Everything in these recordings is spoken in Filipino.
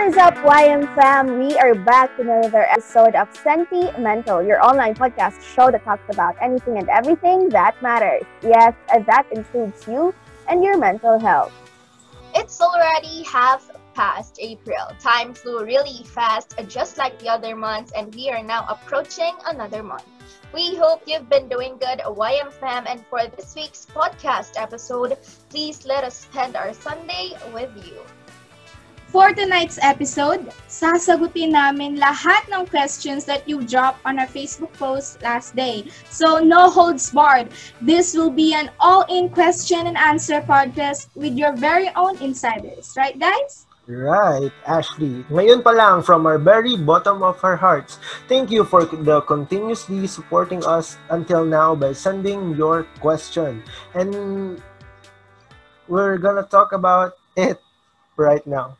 What is up, YM fam? We are back to another episode of Senti Mental, your online podcast show that talks about anything and everything that matters. Yes, that includes you and your mental health. It's already half past April. Time flew really fast, just like the other months, and we are now approaching another month. We hope you've been doing good, YM fam, and for this week's podcast episode, please let us spend our Sunday with you. For tonight's episode, sasagutin namin lahat ng questions that you dropped on our Facebook post last day. So, no holds barred. This will be an all-in question and answer podcast with your very own insiders. Right, guys? Right, Ashley. Ngayon pa lang, from our very bottom of our hearts, thank you for the continuously supporting us until now by sending your question. And we're gonna talk about it right now.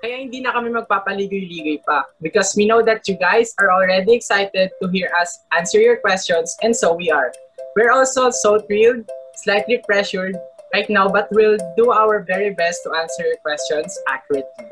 Kaya hindi na kami magpapaligoy-ligoy pa because we know that you guys are already excited to hear us answer your questions and so we are. We're also so thrilled, slightly pressured right now but we'll do our very best to answer your questions accurately.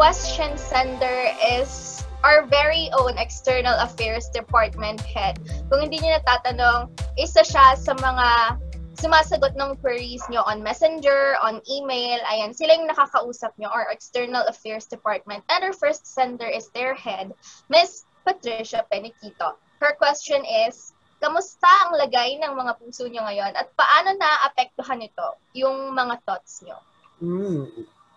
Question sender is our very own External Affairs Department head. Kung hindi niyo natatanong, isa siya sa mga sumasagot ng queries nyo on Messenger, on email. Ayan, sila yung nakakausap nyo, our External Affairs Department. And our first sender is their head, Miss Patricia Peniquito. Her question is, kamusta ang lagay ng mga puso nyo ngayon at paano naapektuhan nito yung mga thoughts nyo? Mm,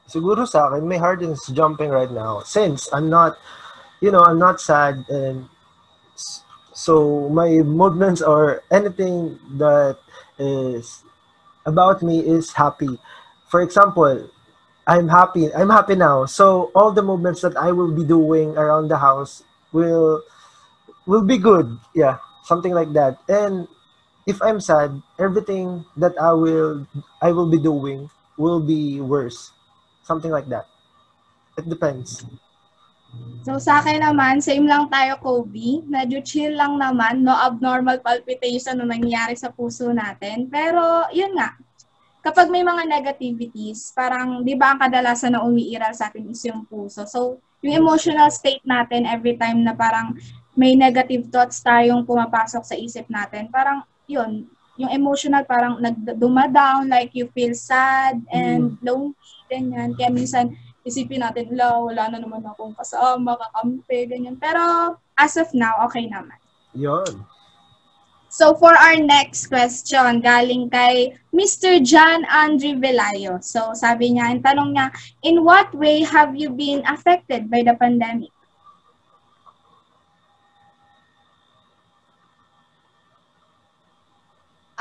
siguro sa akin, my heart is jumping right now. Since I'm not, you know, I'm not sad and so my movements or anything that is about me is happy. For example, I'm happy. I'm happy now. So all the movements that I will be doing around the house will will be good. Yeah, something like that. And if I'm sad, everything that I will I will be doing will be worse. Something like that. It depends. So sa akin naman, same lang tayo, Kobe. Medyo chill lang naman, no abnormal palpitation na nangyayari sa puso natin. Pero yun nga, kapag may mga negativities, parang di ba ang kadalasan na umiiral sa atin is yung puso. So yung emotional state natin every time na parang may negative thoughts tayong pumapasok sa isip natin, parang yun, yung emotional parang nagdumadown, like you feel sad and mm. lonely, ganyan. Kaya minsan, isipin natin, la, wala na naman akong kasama, kakampi, ganyan. Pero, as of now, okay naman. Yon. So, for our next question, galing kay Mr. John Andre Velayo. So, sabi niya, ang tanong niya, in what way have you been affected by the pandemic?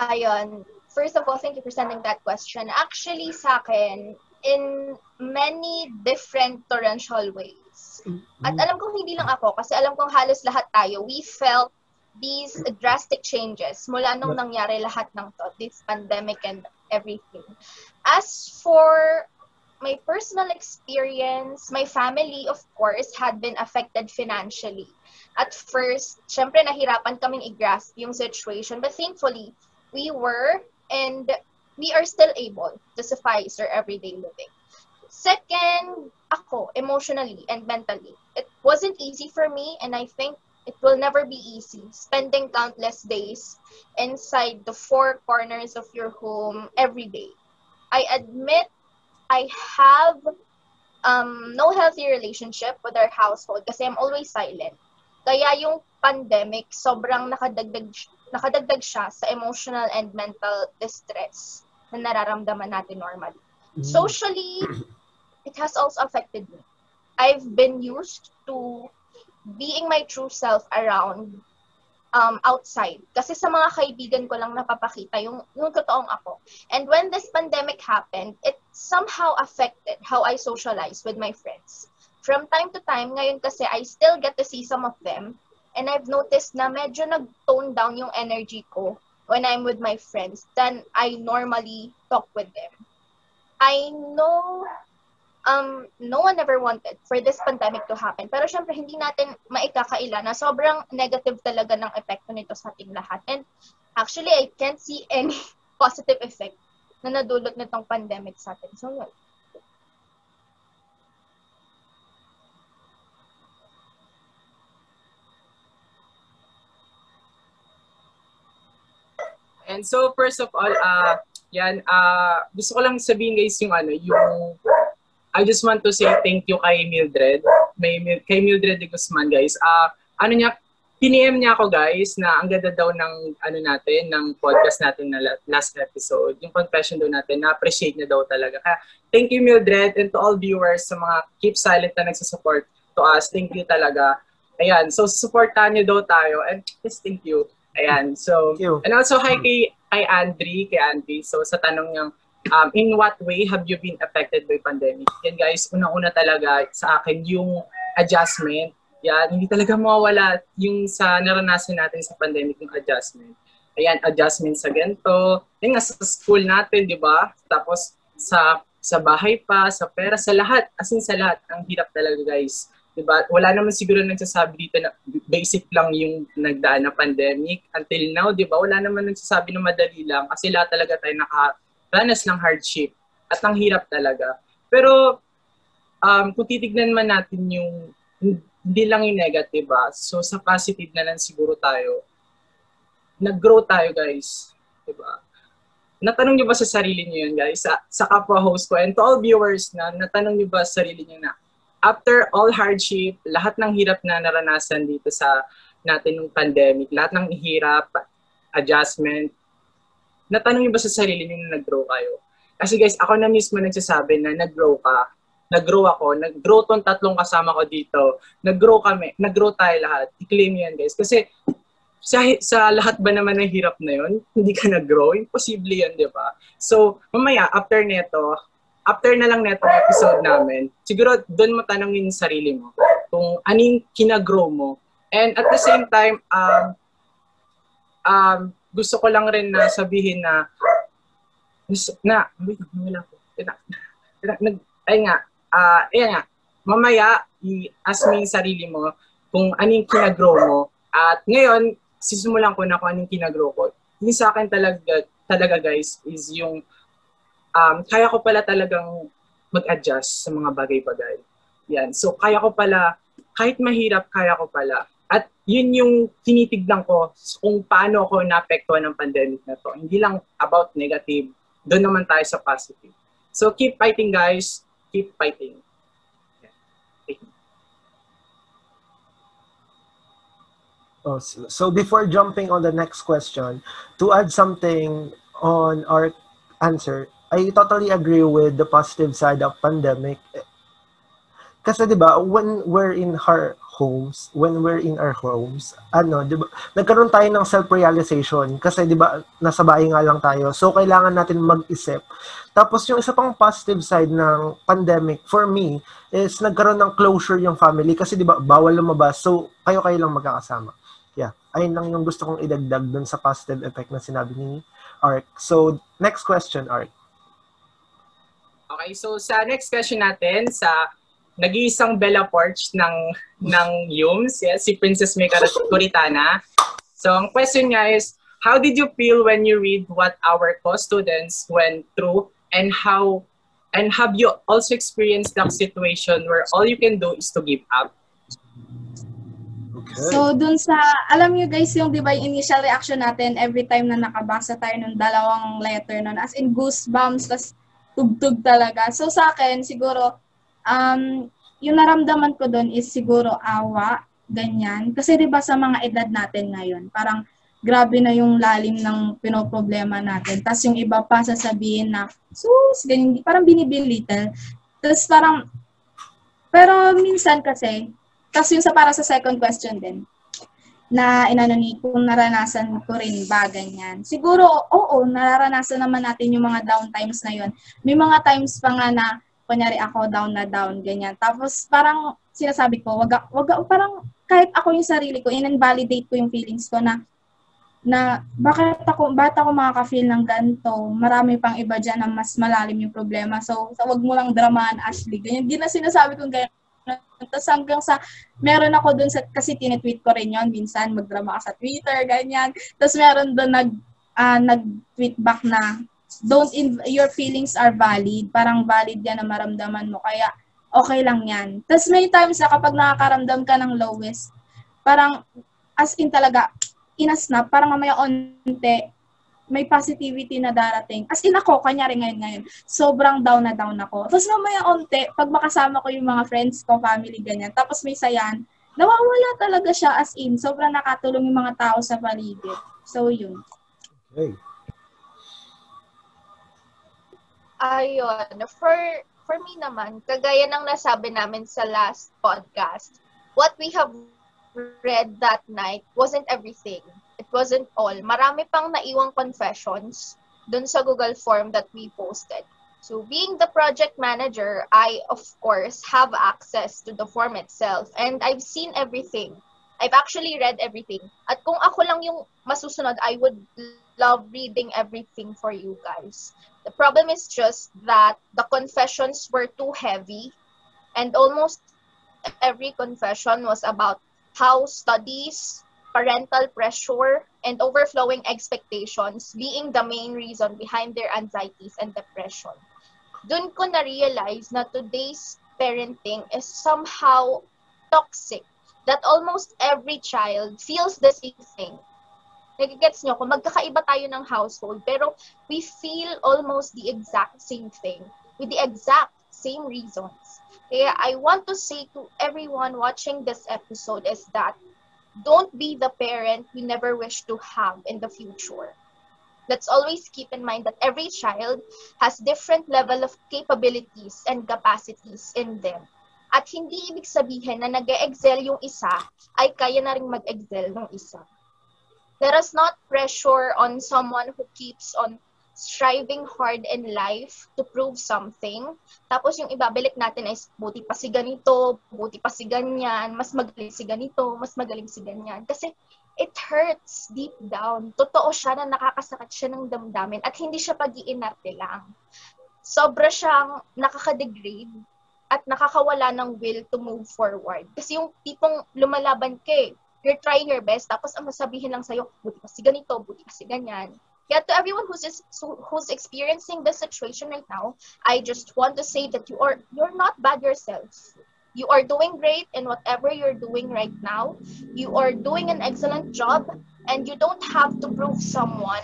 Ayon. First of all, thank you for sending that question. Actually, sa akin, in many different torrential ways. At alam kong hindi lang ako, kasi alam kong halos lahat tayo, we felt these drastic changes mula nung nangyari lahat ng to, this pandemic and everything. As for my personal experience, my family, of course, had been affected financially. At first, syempre nahirapan kaming i-grasp yung situation, but thankfully, we were and we are still able to suffice our everyday living. Second, ako, emotionally and mentally. It wasn't easy for me and I think it will never be easy spending countless days inside the four corners of your home every day. I admit I have um, no healthy relationship with our household kasi I'm always silent. Kaya yung pandemic, sobrang nakadagdag nakadagdag siya sa emotional and mental distress na nararamdaman natin normally. Mm. Socially, it has also affected me. I've been used to being my true self around um, outside. Kasi sa mga kaibigan ko lang napapakita yung, yung totoong ako. And when this pandemic happened, it somehow affected how I socialize with my friends. From time to time, ngayon kasi I still get to see some of them And I've noticed na medyo nag-tone down yung energy ko when I'm with my friends than I normally talk with them. I know um, no one ever wanted for this pandemic to happen. Pero syempre, hindi natin maikakaila na sobrang negative talaga ng epekto nito sa ating lahat. And actually, I can't see any positive effect na nadulot nitong pandemic sa atin. So, yun. And so, first of all, uh, yan, uh, gusto ko lang sabihin guys yung ano, yung I just want to say thank you kay Mildred. May, kay Mildred de Guzman, guys. Uh, ano niya, piniem niya ako, guys, na ang ganda daw ng, ano natin, ng podcast natin na last episode. Yung confession daw natin, na-appreciate niya daw talaga. Kaya, thank you, Mildred, and to all viewers sa mga keep silent na nagsusupport to us. Thank you talaga. Ayan, so supportahan niyo daw tayo. And yes, thank you. Ayan, so, and also hi kay, kay Andre, kay Andre. So, sa tanong niyang, um, in what way have you been affected by pandemic? Yan guys, unang-una talaga sa akin yung adjustment. Yan, hindi talaga mawawala yung sa naranasan natin sa pandemic yung adjustment. Ayan, adjustment sa ganito. Yan nga sa school natin, di ba? Tapos sa sa bahay pa, sa pera, sa lahat. As in sa lahat. Ang hirap talaga guys. Diba? Wala naman siguro nagsasabi dito na basic lang yung nagdaan na pandemic. Until now, di ba? Wala naman nagsasabi na madali lang kasi lahat talaga tayo naka, ranas ng hardship at ang hirap talaga. Pero um, kung titignan man natin yung hindi lang yung negative ba, so sa positive na lang siguro tayo, nag-grow tayo guys. Diba? Natanong niyo ba sa sarili niyo yun guys? Sa, sa kapwa-host ko and to all viewers na, natanong niyo ba sa sarili niyo na after all hardship, lahat ng hirap na naranasan dito sa natin ng pandemic, lahat ng hirap, adjustment, natanong niyo ba sa sarili niyo na nag-grow kayo? Kasi guys, ako na mismo nagsasabi na nag-grow ka. Nag-grow ako. Nag-grow tong tatlong kasama ko dito. Nag-grow kami. Nag-grow tayo lahat. I-claim yan guys. Kasi sa, sa lahat ba naman ng hirap na yon hindi ka nag-grow? Imposible yan, di ba? So, mamaya, after neto, after na lang neto episode namin, siguro doon mo tanongin yung sarili mo kung anong kinagrow mo. And at the same time, um, um, gusto ko lang rin na sabihin na na wait, wala ko. Nag ay nga, uh, nga, mamaya i-ask mo yung sarili mo kung anong kinagrow mo. At ngayon, sisimulan ko na kung anong kinagrow ko. Yung sa akin talaga, talaga guys, is yung um, kaya ko pala talagang mag-adjust sa mga bagay-bagay. Yan. So, kaya ko pala, kahit mahirap, kaya ko pala at yun yung tinitignan ko kung paano ako naapektuhan ng pandemic na to. Hindi lang about negative, doon naman tayo sa positive. So keep fighting guys, keep fighting. Oh, so before jumping on the next question, to add something on our answer, I totally agree with the positive side of pandemic. Kasi 'di ba, when we're in our homes, when we're in our homes, ano, 'di ba? Nagkaroon tayo ng self-realization kasi 'di ba, nasa bahay nga lang tayo. So kailangan natin mag-isip. Tapos yung isa pang positive side ng pandemic for me is nagkaroon ng closure yung family kasi 'di ba, bawal lumabas. So kayo-kayo lang magkakasama. Yeah, ayun lang yung gusto kong idagdag dun sa positive effect na sinabi ni Ark. So next question, Ark. Okay, so sa next question natin sa nag-iisang Bella Porch ng ng Yums, yes, si Princess May Curitana. So ang question niya is, how did you feel when you read what our co-students went through and how and have you also experienced that situation where all you can do is to give up? Okay. So, dun sa, alam nyo guys, yung di ba yung initial reaction natin every time na nakabasa tayo ng dalawang letter nun, as in goosebumps, tas tugtog talaga. So, sa akin, siguro, um, yung naramdaman ko doon is siguro awa, ganyan. Kasi 'di ba sa mga edad natin ngayon, parang grabe na yung lalim ng pinoproblema natin. Tapos yung iba pa sasabihin na, sus, ganyan, parang binibilitan. Tapos parang, pero minsan kasi, tapos yung sa para sa second question din, na inano ni kung naranasan ko rin ba ganyan. Siguro, oo, nararanasan naman natin yung mga down times na yon. May mga times pa nga na kunyari ako down na down, ganyan. Tapos parang sinasabi ko, wag, wag, parang kahit ako yung sarili ko, in-invalidate ko yung feelings ko na na bakit ako, ba't ako makaka-feel ng ganito? Marami pang iba dyan na mas malalim yung problema. So, so wag mo lang dramahan, Ashley. Ganyan, di na sinasabi kong ganyan. Tapos hanggang sa, meron ako dun sa, kasi tinitweet ko rin yon minsan, magdrama ka sa Twitter, ganyan. Tapos meron dun nag, uh, nag-tweet back na, don't, inv- your feelings are valid. Parang valid yan na maramdaman mo. Kaya, okay lang yan. Tapos may times na kapag nakakaramdam ka ng lowest, parang, as in talaga, inasnap, parang mamaya onte, may positivity na darating. As in ako, kanyari ngayon ngayon, sobrang down na down ako. Tapos mamaya onte, pag makasama ko yung mga friends ko, family, ganyan, tapos may sayan, nawawala talaga siya as in, sobrang nakatulong yung mga tao sa paligid. So, yun. Okay. Ayun. For, for me naman, kagaya ng nasabi namin sa last podcast, what we have read that night wasn't everything. Wasn't all. Marami pang naiwang confessions dun sa Google form that we posted. So being the project manager, I of course have access to the form itself and I've seen everything. I've actually read everything. At kung ako lang yung masusunod, I would love reading everything for you guys. The problem is just that the confessions were too heavy and almost every confession was about how studies, parental pressure, and overflowing expectations being the main reason behind their anxieties and depression. Doon ko na-realize na today's parenting is somehow toxic. That almost every child feels the same thing. Nagigets nyo, kung magkakaiba tayo ng household, pero we feel almost the exact same thing with the exact same reasons. Kaya I want to say to everyone watching this episode is that don't be the parent we never wish to have in the future. Let's always keep in mind that every child has different level of capabilities and capacities in them. At hindi ibig sabihin na nag excel yung isa ay kaya na rin mag-excel ng isa. Let us not pressure on someone who keeps on striving hard in life to prove something. Tapos yung ibabalik natin is, buti pa si ganito, buti pa si ganyan, mas magaling si ganito, mas magaling si ganyan. Kasi it hurts deep down. Totoo siya na nakakasakit siya ng damdamin at hindi siya pag-iinarte lang. Sobra siyang nakaka-degrade at nakakawala ng will to move forward. Kasi yung tipong lumalaban ka eh, you're trying your best, tapos ang masabihin lang sa'yo, buti pa si ganito, buti pa si ganyan Yet to everyone who's just, who's experiencing this situation right now, I just want to say that you are you're not bad yourself. You are doing great in whatever you're doing right now. You are doing an excellent job and you don't have to prove someone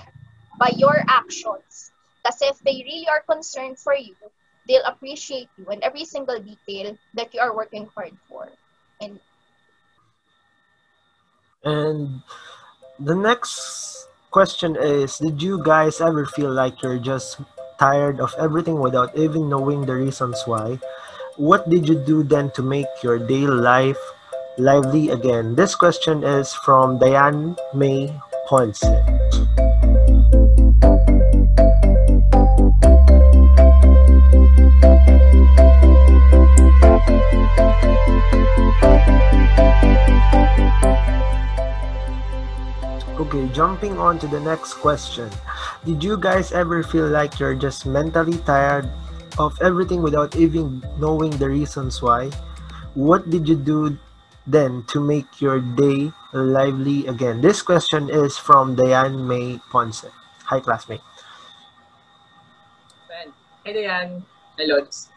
by your actions. Because if they really are concerned for you, they'll appreciate you and every single detail that you are working hard for. And and the next question is Did you guys ever feel like you're just tired of everything without even knowing the reasons why? What did you do then to make your daily life lively again? This question is from Diane May Ponce. Okay, jumping on to the next question. Did you guys ever feel like you're just mentally tired of everything without even knowing the reasons why? What did you do then to make your day lively again? This question is from Diane May Ponce. Hi, classmate. Hey, Diane. Hi, Lods.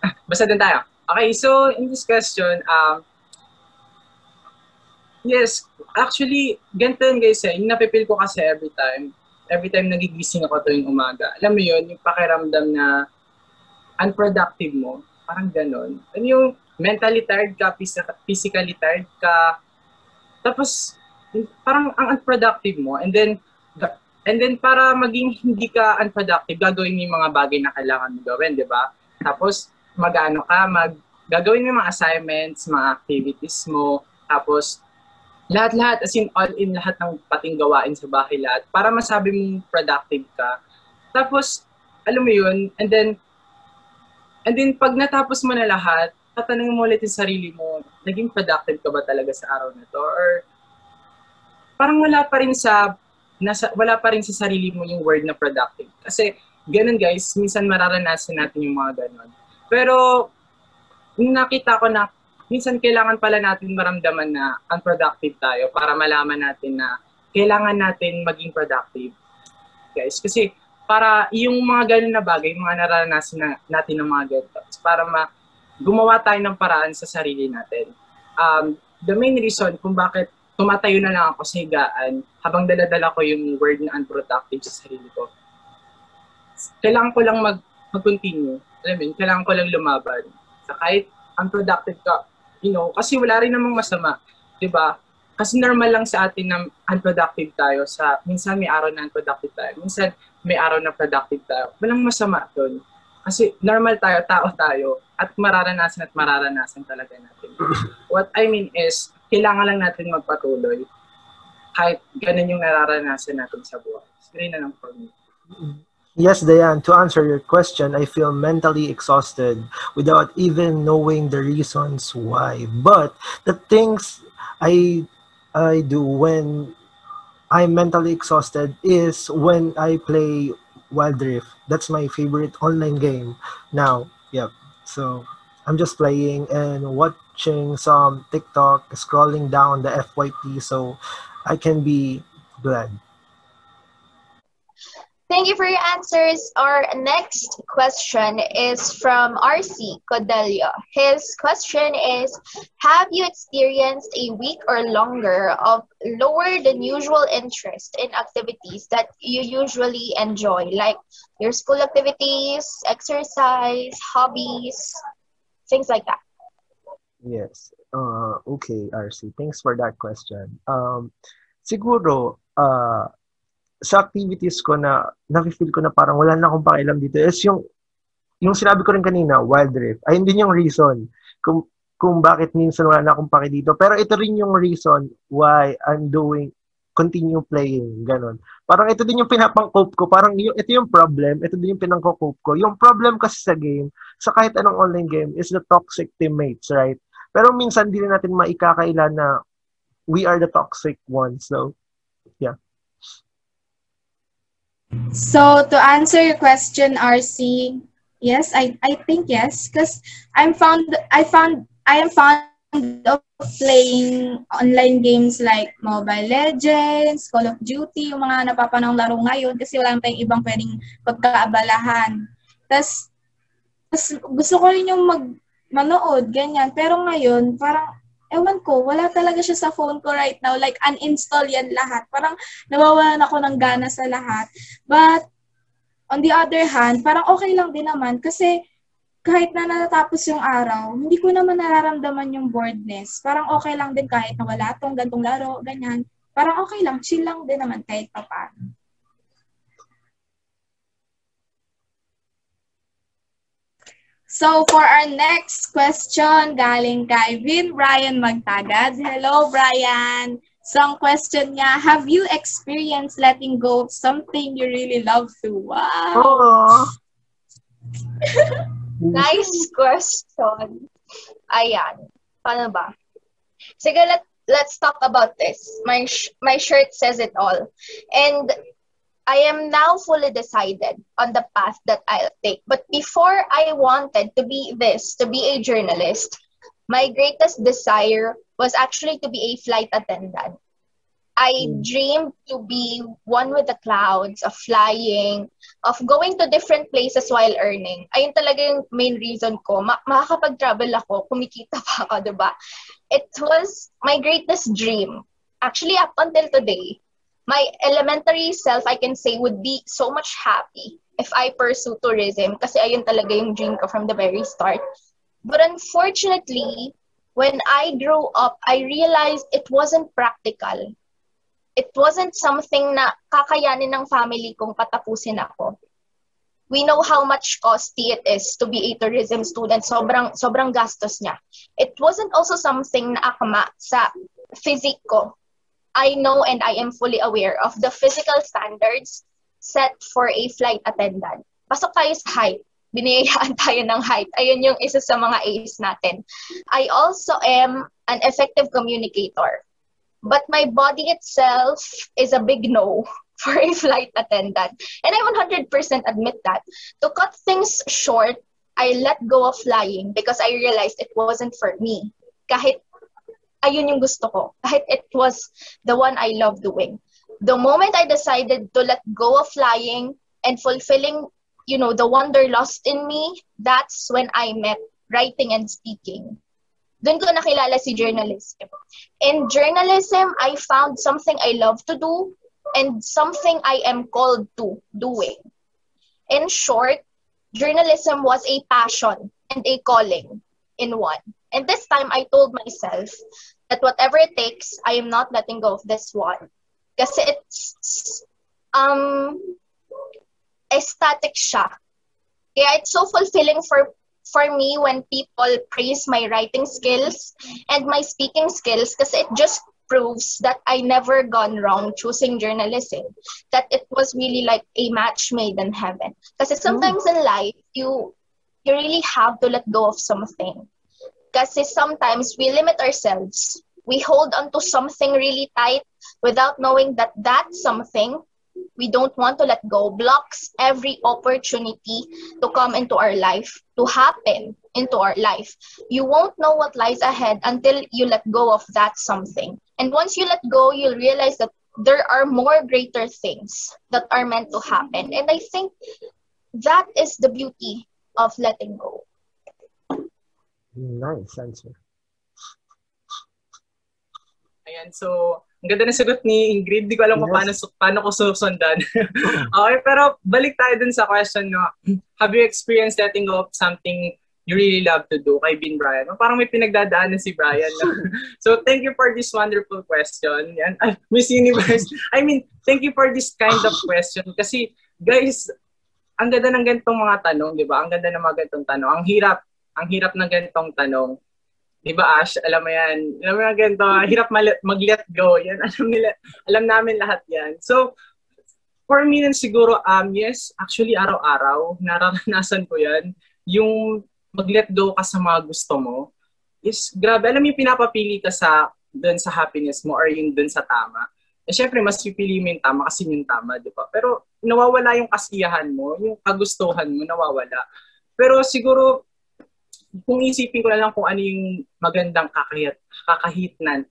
Basta din tayo. Okay, so in this question, um, Yes, actually, ganito yun guys eh. Yung napipil ko kasi every time, every time nagigising ako tuwing umaga. Alam mo yun, yung pakiramdam na unproductive mo, parang ganon. Ano yung mentally tired ka, physically tired ka, tapos parang ang unproductive mo, and then and then para maging hindi ka unproductive, gagawin mo yung mga bagay na kailangan mo gawin, di ba? Tapos magano ka, mag gagawin mo yung mga assignments, mga activities mo, tapos lahat-lahat, as in all in lahat ng pating gawain sa bahay lahat, para masabi mong productive ka. Tapos, alam mo yun, and then, and then pag natapos mo na lahat, tatanungin mo ulit yung sarili mo, naging productive ka ba talaga sa araw na to? Or, parang wala pa rin sa nasa wala pa rin sa sarili mo yung word na productive. Kasi ganun guys, minsan mararanasan natin yung mga ganun. Pero nakita ko na minsan kailangan pala natin maramdaman na unproductive tayo para malaman natin na kailangan natin maging productive. Guys, kasi para yung mga ganun na bagay, mga nararanasan na, natin ng mga ganito, para ma, gumawa tayo ng paraan sa sarili natin. Um, the main reason kung bakit tumatayo na lang ako sa higaan habang daladala ko yung word na unproductive sa sarili ko. Kailangan ko lang mag, mag-continue. Alam mo kailangan ko lang lumaban. Sa kahit unproductive ka, you know, kasi wala rin namang masama. 'di ba? Kasi normal lang sa atin na unproductive tayo. Sa, minsan may araw na unproductive tayo. Minsan may araw na productive tayo. Walang masama doon. Kasi normal tayo, tao tayo, at mararanasan at mararanasan talaga natin. What I mean is, kailangan lang natin magpatuloy kahit ganun yung nararanasan natin sa buhay. Sige na lang for me. Yes, Diane, to answer your question, I feel mentally exhausted without even knowing the reasons why. But the things I I do when I'm mentally exhausted is when I play Wild Rift. That's my favorite online game now. Yep. So I'm just playing and watching some TikTok, scrolling down the FYP so I can be glad. Thank you for your answers. Our next question is from RC Codelio. His question is Have you experienced a week or longer of lower than usual interest in activities that you usually enjoy, like your school activities, exercise, hobbies, things like that? Yes. Uh, okay, RC. Thanks for that question. Um, siguro, uh, sa activities ko na nafe-feel ko na parang wala na akong pakialam dito is yung yung sinabi ko rin kanina, Wild Rift. Ayun din yung reason kung kung bakit minsan wala na akong paki dito. Pero ito rin yung reason why I'm doing continue playing, ganun. Parang ito din yung pinapang-cope ko. Parang yung, ito yung problem, ito din yung pinang-cope ko. Yung problem kasi sa game, sa kahit anong online game, is the toxic teammates, right? Pero minsan, hindi natin maikakaila na we are the toxic ones. So, yeah. So, to answer your question, RC, yes, I, I think yes, because I'm found, I found, I am fond of playing online games like Mobile Legends, Call of Duty, yung mga napapanong laro ngayon kasi wala tayong ibang pwedeng pagkaabalahan. Tapos, gusto ko rin yung mag manood, ganyan. Pero ngayon, parang, ewan ko, wala talaga siya sa phone ko right now. Like, uninstall yan lahat. Parang, nawawalan ako ng gana sa lahat. But, on the other hand, parang okay lang din naman kasi kahit na natapos yung araw, hindi ko naman nararamdaman yung boredness. Parang okay lang din kahit na wala tong gantong laro, ganyan. Parang okay lang, chill lang din naman kahit pa paano. So for our next question, galing kay Vin Brian Magtagad. Hello, Brian. So ang question niya, have you experienced letting go of something you really love to? Wow! Oh. Nice question. Ayan. Paano ba? Sige, let, let's talk about this. My, sh- my shirt says it all. And I am now fully decided on the path that I'll take. But before I wanted to be this, to be a journalist, my greatest desire was actually to be a flight attendant. I Mm. dreamed to be one with the clouds, of flying, of going to different places while earning. Ayun talaga yung main reason ko. Ma- makakapag-travel ako, kumikita pa ako, ba? It was my greatest dream. Actually, up until today, my elementary self, I can say, would be so much happy if I pursue tourism kasi ayun talaga yung dream ko from the very start. But unfortunately, when I grew up, I realized it wasn't practical. It wasn't something na kakayanin ng family kong patapusin ako. We know how much costly it is to be a tourism student. Sobrang, sobrang gastos niya. It wasn't also something na akma sa physique ko. I know and I am fully aware of the physical standards set for a flight attendant. Pasok tayo sa height. Biniyayaan tayo ng height. Ayun yung isa sa mga A's natin. I also am an effective communicator. but my body itself is a big no for a flight attendant. And I 100% admit that. To cut things short, I let go of flying because I realized it wasn't for me. Kahit ayun yung gusto ko. Kahit it was the one I love doing. The moment I decided to let go of flying and fulfilling, you know, the wonder lost in me, that's when I met writing and speaking. Doon ko nakilala si journalism. In journalism, I found something I love to do and something I am called to doing. In short, journalism was a passion and a calling in one. And this time, I told myself that whatever it takes, I am not letting go of this one. Kasi it's, um, aesthetic siya. Kaya it's so fulfilling for for me when people praise my writing skills and my speaking skills because it just proves that I never gone wrong choosing journalism. That it was really like a match made in heaven. Because sometimes in life you you really have to let go of something. Because sometimes we limit ourselves. We hold on to something really tight without knowing that that something we don't want to let go blocks every opportunity to come into our life, to happen into our life. You won't know what lies ahead until you let go of that something. And once you let go, you'll realize that there are more greater things that are meant to happen. And I think that is the beauty of letting go. Nice answer. Ayan, so Ang ganda ng sagot ni Ingrid. Di ko alam Yes. paano, paano ko susundan. okay, pero balik tayo dun sa question no. Have you experienced letting go of something you really love to do kay Bin Brian? Parang may pinagdadaanan si Brian. No? so thank you for this wonderful question. Yan. Ay, Miss Universe. I mean, thank you for this kind of question. Kasi, guys, ang ganda ng ganitong mga tanong, di ba? Ang ganda ng mga ganitong tanong. Ang hirap, ang hirap ng ganitong tanong. Di ba, Ash? Alam mo yan. Alam mo yan ganito. Hirap mag-let go. Yan, alam nila. Alam namin lahat yan. So, for me nun siguro, um, yes, actually, araw-araw, naranasan ko yan. Yung mag-let go ka sa mga gusto mo, is grabe. Alam mo yung pinapapili ka sa dun sa happiness mo or yung dun sa tama. Eh, syempre, mas pipili mo yung tama kasi yung tama, di ba? Pero nawawala yung kasiyahan mo, yung kagustuhan mo, nawawala. Pero siguro, kung isipin ko na lang kung ano yung magandang kakahit, kakahitnan,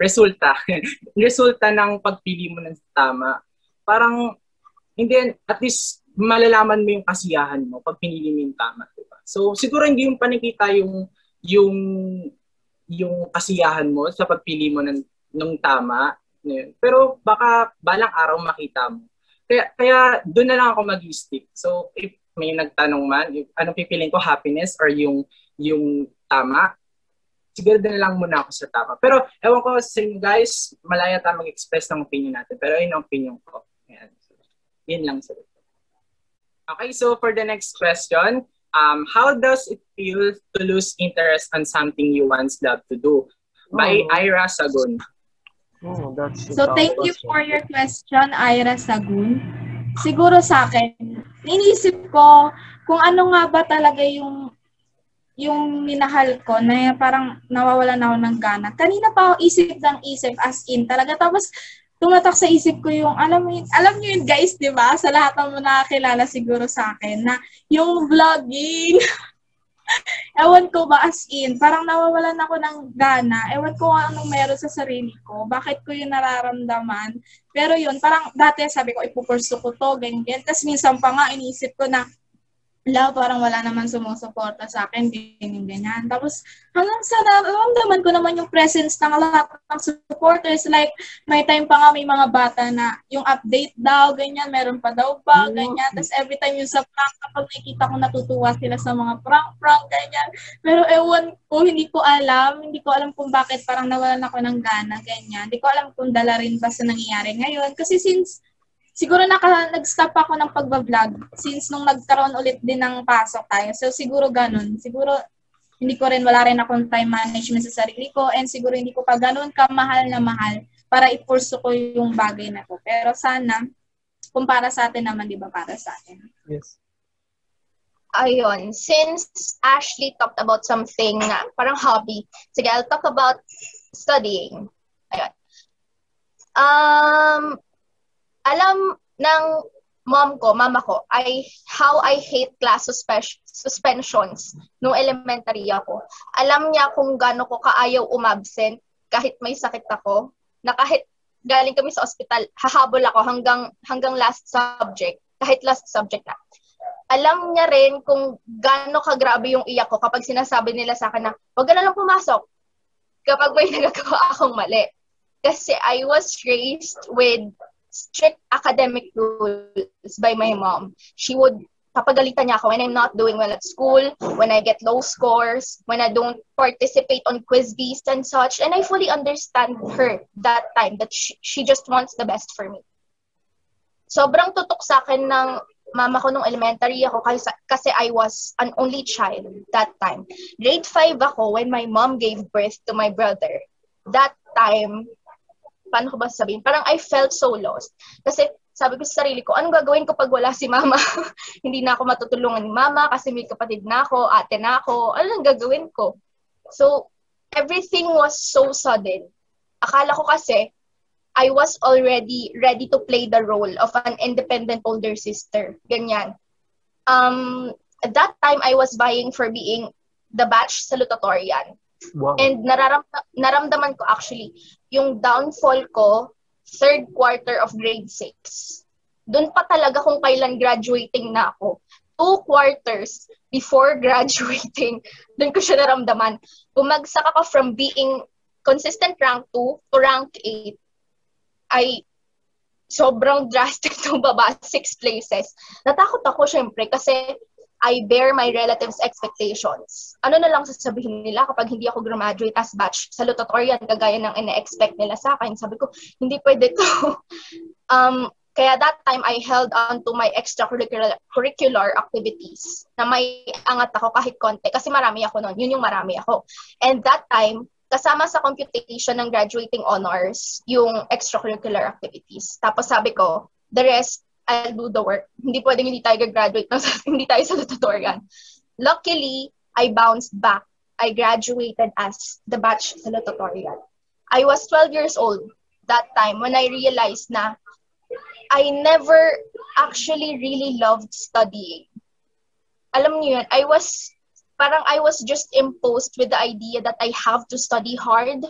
resulta, resulta ng pagpili mo ng tama, parang, hindi, at least, malalaman mo yung kasiyahan mo pag pinili mo yung tama, di ba? So, siguro hindi yung panikita yung, yung, yung kasiyahan mo sa pagpili mo ng, ng tama, yun. pero baka balang araw makita mo. Kaya, kaya doon na lang ako mag-stick. So, if may nagtanong man, anong pipiliin ko, happiness or yung yung tama, siguro din na lang muna ako sa tama. Pero, ewan ko sa inyo guys, malaya tayo mag-express ng opinion natin. Pero yun ang opinion ko. Ayan. Yun lang sa Okay, so for the next question, um, how does it feel to lose interest on something you once loved to do? By Oh. Ira Sagun. Oh, that's So thank you for your question, Ira Sagun. Siguro sa akin, iniisip ko kung ano nga ba talaga yung yung minahal ko na parang nawawalan ako ng gana. Kanina pa ako isip ng isip as in talaga. Tapos tumatak sa isip ko yung, alam mo yun, alam niyo yun guys, di ba? Sa lahat ng mga nakakilala siguro sa akin na yung vlogging. Ewan ko ba as in, parang nawawalan ako ng gana. Ewan ko anong meron sa sarili ko. Bakit ko yun nararamdaman. Pero yun, parang dati sabi ko, ipupurso ko to, ganyan, ganyan. Tapos minsan pa nga, inisip ko na, la, parang wala naman sumusuporta sa akin, ganyan, ganyan. Tapos hanggang sa nararamdaman ko naman yung presence ng lahat ng supporters. Like, may time pa nga may mga bata na yung update daw, ganyan, meron pa daw ba, ganyan. Tapos every time yung sa prank, kapag nakikita ko natutuwa sila sa mga prank-prank, ganyan. Pero ewan ko, hindi ko alam. Hindi ko alam kung bakit parang nawalan ako ng gana, ganyan. Hindi ko alam kung dala rin ba sa nangyayari ngayon. Kasi since siguro naka, nag-stop ako ng pagbablog since nung nagkaroon ulit din ng pasok tayo. So siguro ganun. Siguro hindi ko rin, wala rin akong time management sa sarili ko and siguro hindi ko pa ganun kamahal na mahal para ipurso ko yung bagay na to. Pero sana, kung para sa atin naman, di ba para sa atin? Yes. Ayun, since Ashley talked about something na parang hobby, sige, I'll talk about studying. Ayun. Um, alam ng mom ko, mama ko, I, how I hate class suspe- suspensions nung elementary ako. Alam niya kung gaano ko kaayaw umabsent kahit may sakit ako, na kahit galing kami sa ospital, hahabol ako hanggang hanggang last subject, kahit last subject na. Alam niya rin kung gaano kagrabe yung iyak ko kapag sinasabi nila sa akin na, huwag na lang pumasok kapag may nagagawa akong mali. Kasi I was raised with strict academic rules by my mom. She would papagalitan niya ako when I'm not doing well at school, when I get low scores, when I don't participate on quiz bees and such. And I fully understand her that time that she, she just wants the best for me. Sobrang tutok sa akin ng mama ko nung elementary ako kasi, kasi I was an only child that time. Grade 5 ako when my mom gave birth to my brother. That time, paano ko ba sabihin? Parang I felt so lost. Kasi sabi ko sa sarili ko, anong gagawin ko pag wala si mama? Hindi na ako matutulungan ni mama kasi may kapatid na ako, ate na ako. Ano lang gagawin ko? So, everything was so sudden. Akala ko kasi, I was already ready to play the role of an independent older sister. Ganyan. Um, at that time, I was vying for being the batch salutatorian. Wow. And nararamda- naramdaman ko actually, yung downfall ko, third quarter of grade 6. Doon pa talaga kung kailan graduating na ako. Two quarters before graduating, doon ko siya naramdaman. Bumagsak ako from being consistent rank 2 to rank 8 ay sobrang drastic ng baba, six places. Natakot ako syempre kasi I bear my relatives' expectations. Ano na lang sasabihin nila kapag hindi ako graduate as batch salutatorian kagaya ng ine-expect nila sa akin. Sabi ko, hindi pwede to. um, kaya that time, I held on to my extracurricular curricular activities na may angat ako kahit konti kasi marami ako noon. Yun yung marami ako. And that time, kasama sa computation ng graduating honors yung extracurricular activities. Tapos sabi ko, the rest, I'll do the work. Hindi pwedeng hindi tayo graduate ng hindi tayo sa tutorial. Luckily, I bounced back. I graduated as the batch sa tutorial. I was 12 years old that time when I realized na I never actually really loved studying. Alam niyo yun, I was, parang I was just imposed with the idea that I have to study hard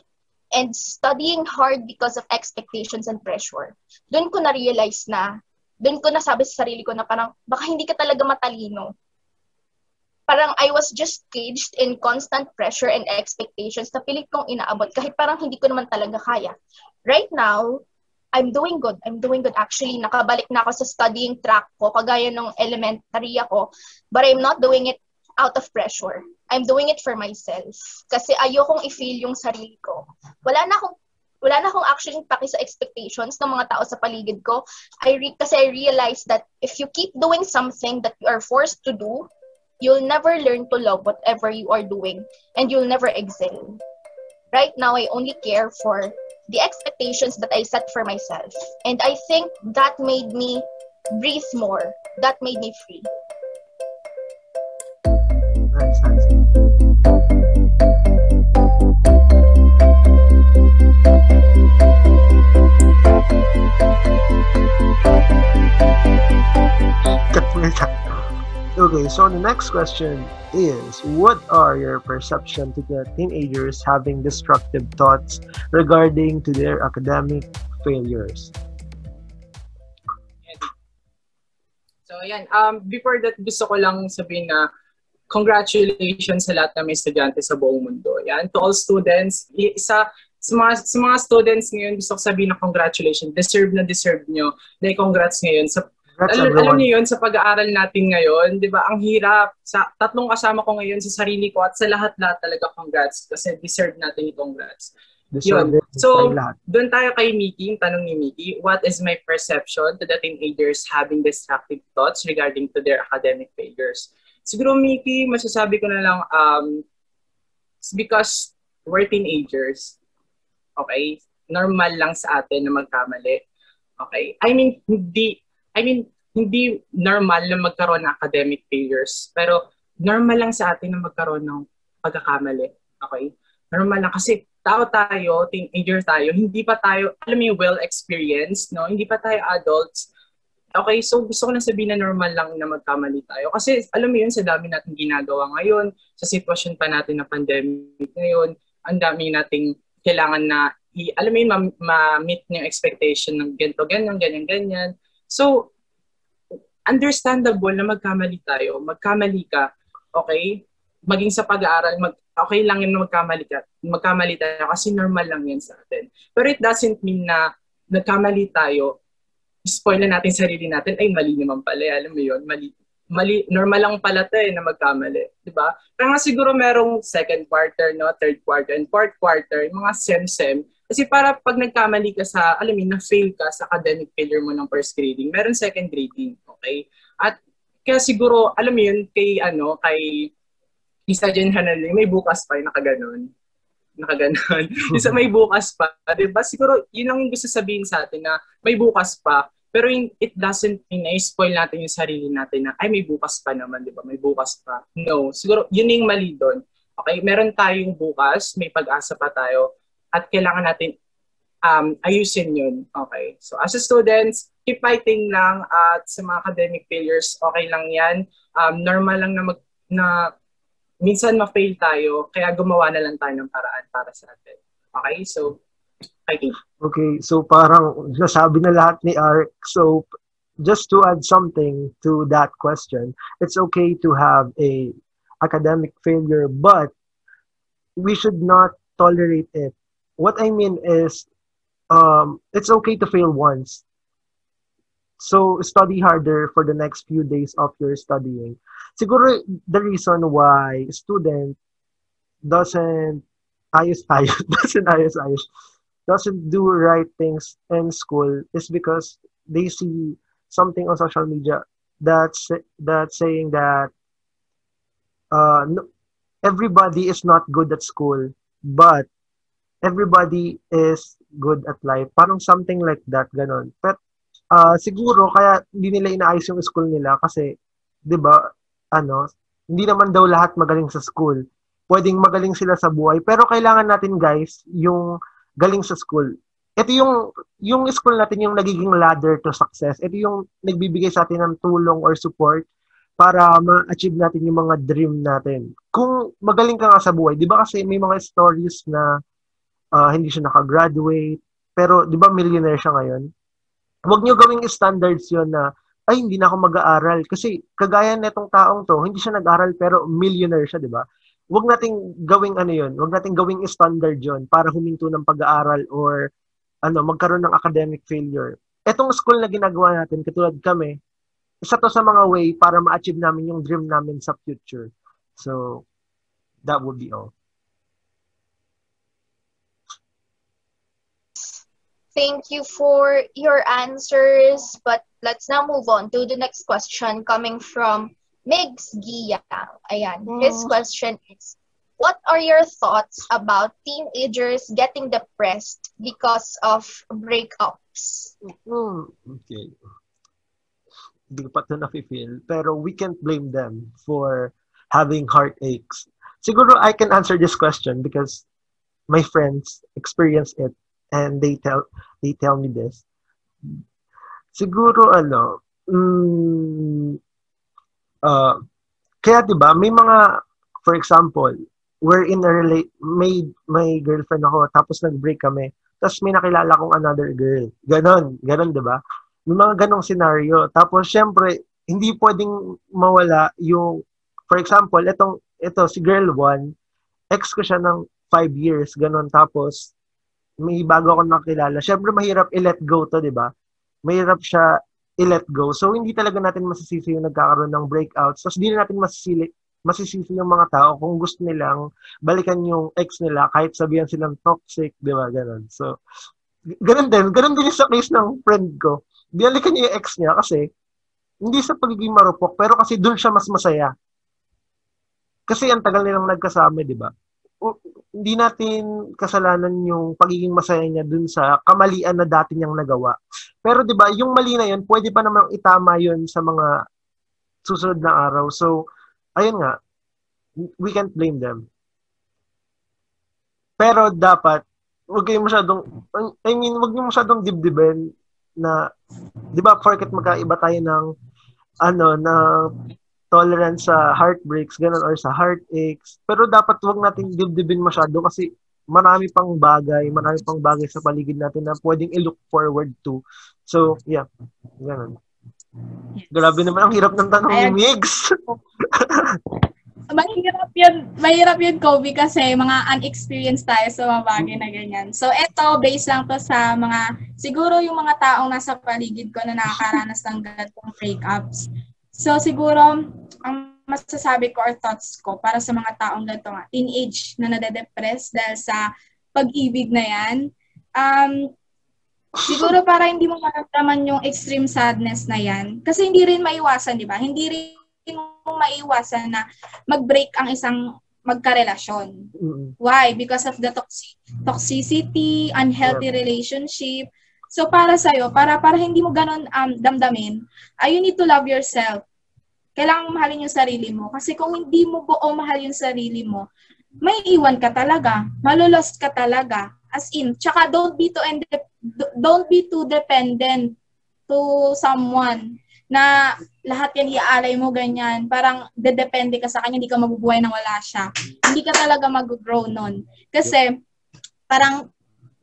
and studying hard because of expectations and pressure. Doon ko na-realize na doon ko nasabi sa sarili ko na parang, baka hindi ka talaga matalino. Parang I was just caged in constant pressure and expectations na pilit kong inaabot kahit parang hindi ko naman talaga kaya. Right now, I'm doing good. I'm doing good. Actually, nakabalik na ako sa studying track ko, kagaya nung elementary ako. But I'm not doing it out of pressure. I'm doing it for myself. Kasi ayokong i-feel yung sarili ko. Wala na akong wala na akong actually paki sa expectations ng mga tao sa paligid ko. I re- kasi I realized that if you keep doing something that you are forced to do, you'll never learn to love whatever you are doing and you'll never excel. Right now, I only care for the expectations that I set for myself. And I think that made me breathe more. That made me free. Okay, so the next question is What are your perception to the teenagers having destructive thoughts regarding to their academic failures? So, yan. Um, before that, gusto ko lang sabihin na congratulations sa lahat ng mga estudyante sa buong mundo. Yan. To all students, isa, sa mga, sa mga students ngayon, gusto ko sabihin na congratulations. Deserve na deserve nyo. Dahil congrats ngayon sa Congrats, alam, alam niyo yun, sa pag-aaral natin ngayon, di ba, ang hirap. Sa tatlong kasama ko ngayon, sa sarili ko, at sa lahat-lahat talaga congrats. Kasi deserve natin yung congrats. Deserve Yun. it. So. Doon tayo kay Miki, yung tanong ni Miki, what is my perception to the teenagers having destructive thoughts regarding to their academic failures? Siguro, Miki, masasabi ko na lang, um, it's because we're teenagers. Okay? Normal lang sa atin na magkamali. Okay? I mean, hindi, I mean, hindi normal na magkaroon ng academic failures. Pero normal lang sa atin na magkaroon ng pagkakamali. Okay? Normal lang kasi tao tayo, teenager tayo, hindi pa tayo, alam mo well-experienced, no? Hindi pa tayo adults. Okay, so gusto ko na sabihin na normal lang na magkamali tayo. Kasi alam mo yun, sa dami natin ginagawa ngayon, sa sitwasyon pa natin na pandemic ngayon, ang dami nating kailangan na, i, alam mo yun, ma- ma-meet yung expectation ng ganito, ganyan, ganyan, ganyan. So, understandable na magkamali tayo. Magkamali ka, okay? Maging sa pag-aaral, mag, okay lang yun na magkamali ka. Magkamali tayo kasi normal lang yan sa atin. Pero it doesn't mean na nagkamali tayo, spoil na natin sarili natin, ay mali naman pala. Alam mo yun, mali. Mali, normal lang pala to eh, na magkamali. Di ba? Kaya nga siguro merong second quarter, no, third quarter, and fourth quarter, mga sem-sem. Kasi para pag nagkamali ka sa, alam mo, na-fail ka sa academic failure mo ng first grading, meron second grading, okay? At kaya siguro, alam mo yun, kay, ano, kay isa dyan Hanali, may bukas pa, yung nakaganon. Nakaganon. Isa may bukas pa. Di ba? Siguro, yun ang gusto sabihin sa atin na may bukas pa. Pero yung, it doesn't mean na spoil natin yung sarili natin na, ay, may bukas pa naman, di ba? May bukas pa. No. Siguro, yun yung mali doon. Okay? Meron tayong bukas, may pag-asa pa tayo, at kailangan natin um, ayusin yun. Okay? So, as a students, keep fighting lang at sa mga academic failures, okay lang yan. Um, normal lang na mag, na minsan ma-fail tayo, kaya gumawa na lang tayo ng paraan para sa atin. Okay? So, fighting. Okay, so parang nasabi na lahat ni Ark. So, just to add something to that question, it's okay to have a academic failure, but we should not tolerate it. What I mean is, um, it's okay to fail once. So, study harder for the next few days of your studying. Siguro, the reason why student doesn't ayos-ayos, doesn't ayos-ayos, doesn't do right things in school is because they see something on social media that's that's saying that uh, no, everybody is not good at school, but everybody is good at life. Parang something like that, ganon. But uh, siguro kaya hindi nila inaayos yung school nila kasi, di ba, ano, hindi naman daw lahat magaling sa school. Pwedeng magaling sila sa buhay. Pero kailangan natin, guys, yung galing sa school. Ito yung, yung school natin yung nagiging ladder to success. Ito yung nagbibigay sa atin ng tulong or support para ma-achieve natin yung mga dream natin. Kung magaling ka nga sa buhay, di ba kasi may mga stories na uh, hindi siya nakagraduate, pero di ba millionaire siya ngayon? Huwag nyo gawing standards yon na, ay, hindi na ako mag-aaral. Kasi kagaya netong taong to, hindi siya nag-aral pero millionaire siya, di ba? Huwag nating gawing ano yon huwag nating gawing standard yon para huminto ng pag-aaral or ano, magkaroon ng academic failure. Etong school na ginagawa natin, katulad kami, isa to sa mga way para ma-achieve namin yung dream namin sa future. So, that would be all. Thank you for your answers. But let's now move on to the next question coming from Migs Giyang. Ayan. His Mm. question is, what are your thoughts about teenagers getting depressed because of breakups? Hmm, okay. Hindi ko pa ito nafe-feel. Pero we can't blame them for having heartaches. Siguro I can answer this question because my friends experience it and they tell they tell me this. Siguro ano, mm, uh, kaya 'di ba may mga for example, we're in a relate may may girlfriend ako tapos nag-break kami. Tapos may nakilala kong another girl. Ganon, ganon 'di ba? May mga ganong scenario. Tapos syempre, hindi pwedeng mawala yung for example, itong ito si girl 1, ex ko siya ng 5 years, ganon tapos may bago ako nakilala. Syempre mahirap i-let go to, 'di ba? Mahirap siya i-let go. So hindi talaga natin masisisi yung nagkakaroon ng breakouts. Tapos hindi na natin masisili masisisi yung mga tao kung gusto nilang balikan yung ex nila kahit sabihan silang toxic, di ba? Ganon. So, ganun din. Ganun din sa case ng friend ko. Binalikan niya yung ex niya kasi hindi sa pagiging marupok, pero kasi doon siya mas masaya. Kasi ang tagal nilang nagkasama, di ba? Hindi natin kasalanan yung pagiging masaya niya dun sa kamalian na dati niyang nagawa. Pero 'di ba, yung mali na 'yun, pwede pa namang itama 'yun sa mga susunod na araw. So, ayun nga, we can't blame them. Pero dapat, wag kayo masyadong, I mean, wag niyo masyadong dibdibin na, di ba, porket magkaiba tayo ng, ano, ng tolerance sa heartbreaks, ganun, or sa heartaches. Pero dapat wag natin dibdibin masyado kasi marami pang bagay, marami pang bagay sa paligid natin na pwedeng i-look forward to. So, yeah. Ganun. Grabe naman, ang hirap ng tanong ni Ayan. Migs. mahirap yun, mahirap yun, Kobe, kasi mga unexperienced tayo sa mga bagay na ganyan. So, eto, based lang to sa mga, siguro yung mga taong nasa paligid ko na nakakaranas ng ganitong breakups. So, siguro, ang masasabi ko or thoughts ko para sa mga taong ganito nga, teenage na nade-depress dahil sa pag-ibig na yan, um, siguro para hindi mo maramdaman yung extreme sadness na yan. Kasi hindi rin maiwasan, di ba? Hindi rin mo maiwasan na mag-break ang isang magkarelasyon. Mm. Why? Because of the toxic toxicity, unhealthy relationship. So para sa'yo, para para hindi mo ganun um, damdamin, uh, you need to love yourself. Kailangan mahalin yung sarili mo. Kasi kung hindi mo buo mahal yung sarili mo, may iwan ka talaga. Malulost ka talaga. As in, tsaka don't be too inde- don't be too dependent to someone na lahat yan iaalay mo ganyan. Parang dedepende ka sa kanya, hindi ka mabubuhay nang wala siya. Hindi ka talaga mag-grow nun. Kasi parang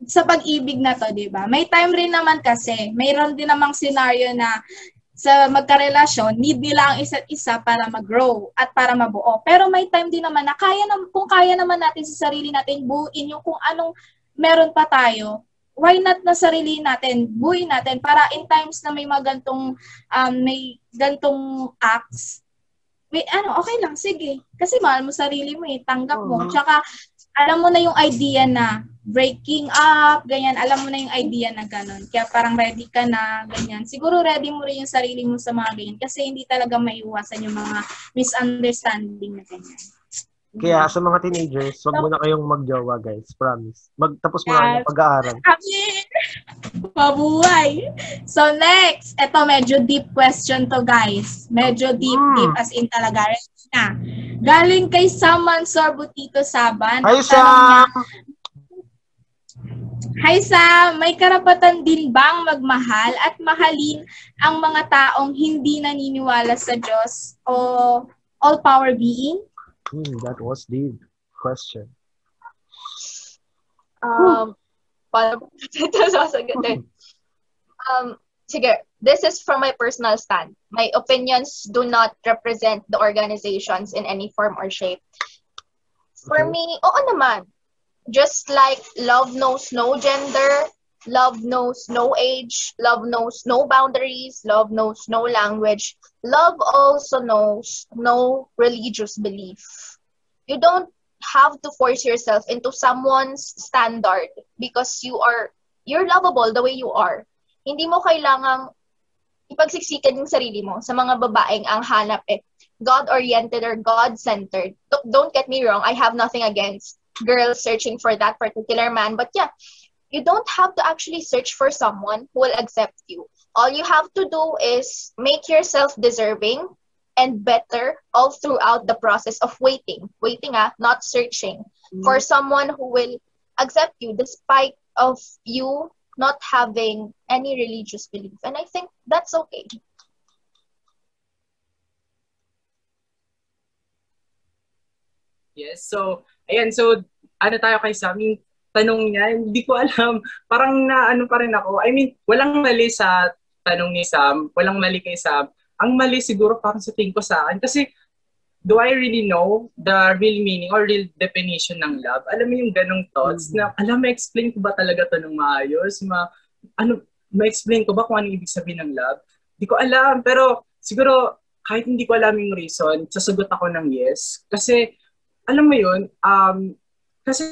sa pag-ibig na to, 'di ba? May time rin naman kasi, mayroon din namang scenario na sa magkarelasyon, need nila ang isa't isa para mag-grow at para mabuo. Pero may time din naman na kaya na, kung kaya naman natin sa sarili natin buuin yung kung anong meron pa tayo, why not na sarili natin, buuin natin para in times na may mga gantong, um, may gantong acts, may ano, okay lang, sige. Kasi mahal mo sarili mo eh, tanggap mo. Tsaka, alam mo na yung idea na breaking up, ganyan, alam mo na yung idea na ganun. Kaya parang ready ka na, ganyan. Siguro ready mo rin yung sarili mo sa mga ganyan kasi hindi talaga maiwasan yung mga misunderstanding na ganyan. Kaya sa mga teenagers, wag muna kayong magjowa, guys. Promise. Magtapos mo na Yes. ng pag-aaral. Amin! Mabuhay! So next, ito medyo deep question to guys. Medyo deep, Mm. deep as in talaga. Na. Galing kay Saman Sorbutito Saban. Hi, Sam! Hi Sam, may karapatan din bang magmahal at mahalin ang mga taong hindi naniniwala sa Diyos o all-power being? Hmm, that was the question. Um, paano ito sasagutin? Um, sige, this is from my personal stand. My opinions do not represent the organizations in any form or shape. For Okay. me, oo naman. Just like love knows no gender, love knows no age, love knows no boundaries, love knows no language, love also knows no religious belief. You don't have to force yourself into someone's standard because you are you're lovable the way you are. Hindi mo kailangang ipagsiksikan yung sarili mo sa mga babaeng ang hanap eh God-oriented or God-centered. Don't- Don't get me wrong, I have nothing against girls searching for that particular man, but yeah, you don't have to actually search for someone who will accept you. All you have to do is make yourself deserving and better all throughout the process of waiting. Waiting ah, not searching for someone who will accept you despite of you not having any religious belief. And I think that's okay. Yes. So, ayan. So, ano tayo kay Sam? Yung tanong niya, hindi ko alam. Parang na ano pa rin ako. I mean, walang mali sa tanong ni Sam. Walang mali kay Sam. Ang mali siguro parang sa tingin ko sa akin. Kasi, do I really know the real meaning or real definition ng love? Alam mo yung ganong thoughts na, alam, ma-explain ko ba talaga to ng maayos? Ma, ano, ma-explain ko ba kung ano ibig sabihin ng love? Hindi ko alam. Pero, siguro, kahit hindi ko alam yung reason, sasagot ako ng yes. Kasi, alam mo yun, um, kasi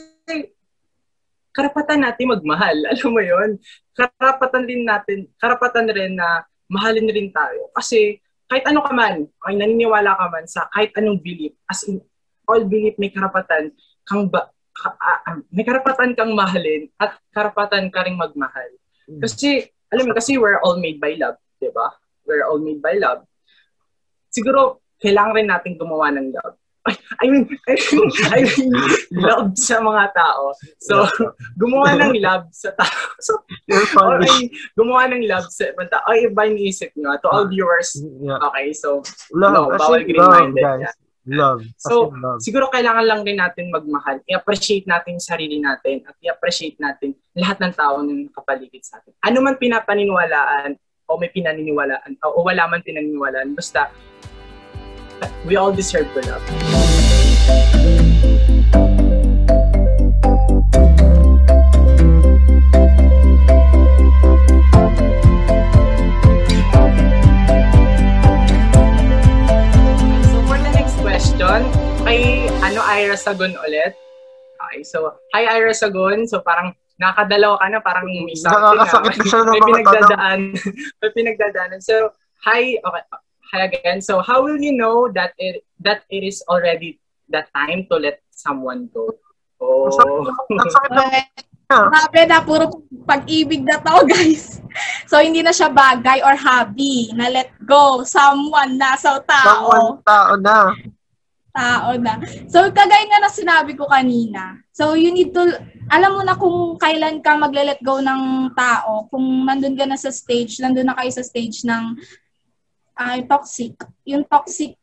karapatan natin magmahal. Alam mo yun? Karapatan din natin, karapatan rin na mahalin rin tayo. Kasi kahit ano ka man, ay naniniwala ka man sa kahit anong belief, as in all belief may karapatan kang ba, ka, ah, may karapatan kang mahalin at karapatan ka ring magmahal. Kasi, alam mo, kasi we're all made by love, di ba? We're all made by love. Siguro, kailangan rin natin gumawa ng love. I mean, I mean, I mean, love sa mga tao. So, gumawa ng love sa tao. So, or funny. ay, gumawa ng love sa ibang tao. Ay, iba yung isip nyo. To all viewers, okay, so, Love. No, bawal in green-minded love, guys. Love. So, love. siguro kailangan lang din natin magmahal. I-appreciate natin yung sarili natin at i-appreciate natin lahat ng tao na nakapaligid sa atin. Ano man pinapaniniwalaan o may pinaniniwalaan o wala man pinaniniwalaan, basta we all deserve to love. So for the next question, kay ano Ira Sagon ulit. Okay, so hi Ira Sagon. So parang nakakadalaw ka na, parang may something Nakakasakit na siya ng may mga pinagdadaan. may pinagdadaanan. So hi, okay, again. So how will you know that it that it is already the time to let someone go? Oh. Grabe na, puro pag-ibig na to, guys. So, hindi na siya bagay or hobby na let go. Someone na, so tao. someone tao na. Tao na. So, kagaya nga na sinabi ko kanina. So, you need to, alam mo na kung kailan ka magle-let go ng tao. Kung nandun ka na sa stage, nandun na kayo sa stage ng ay toxic. Yung toxic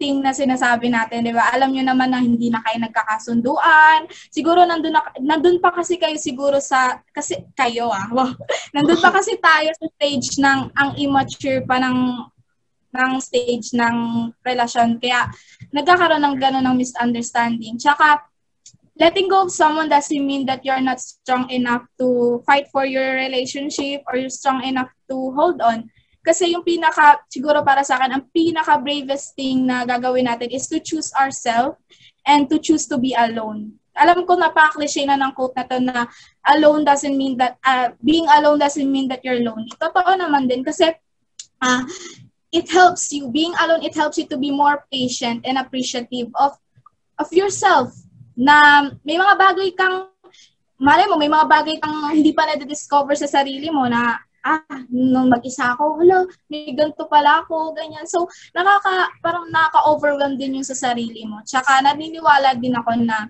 thing na sinasabi natin, di ba? Alam nyo naman na hindi na kayo nagkakasunduan. Siguro nandun, na, nandun pa kasi kayo siguro sa, kasi kayo ah, wow. nandun pa kasi tayo sa stage ng, ang immature pa ng, ng stage ng relasyon. Kaya, nagkakaroon ng gano'n ng misunderstanding. Tsaka, letting go of someone doesn't mean that you're not strong enough to fight for your relationship or you're strong enough to hold on. Kasi yung pinaka, siguro para sa akin, ang pinaka bravest thing na gagawin natin is to choose ourselves and to choose to be alone. Alam ko napaka-cliche na ng quote na to na alone doesn't mean that, uh, being alone doesn't mean that you're lonely. Totoo naman din kasi uh, it helps you, being alone, it helps you to be more patient and appreciative of of yourself na may mga bagay kang malay mo, may mga bagay kang hindi pa na-discover sa sarili mo na ah, nung mag-isa ako, hala, may ganito pala ako, ganyan. So, nakaka, parang nakaka-overwhelm din yung sa sarili mo. Tsaka, naniniwala din ako na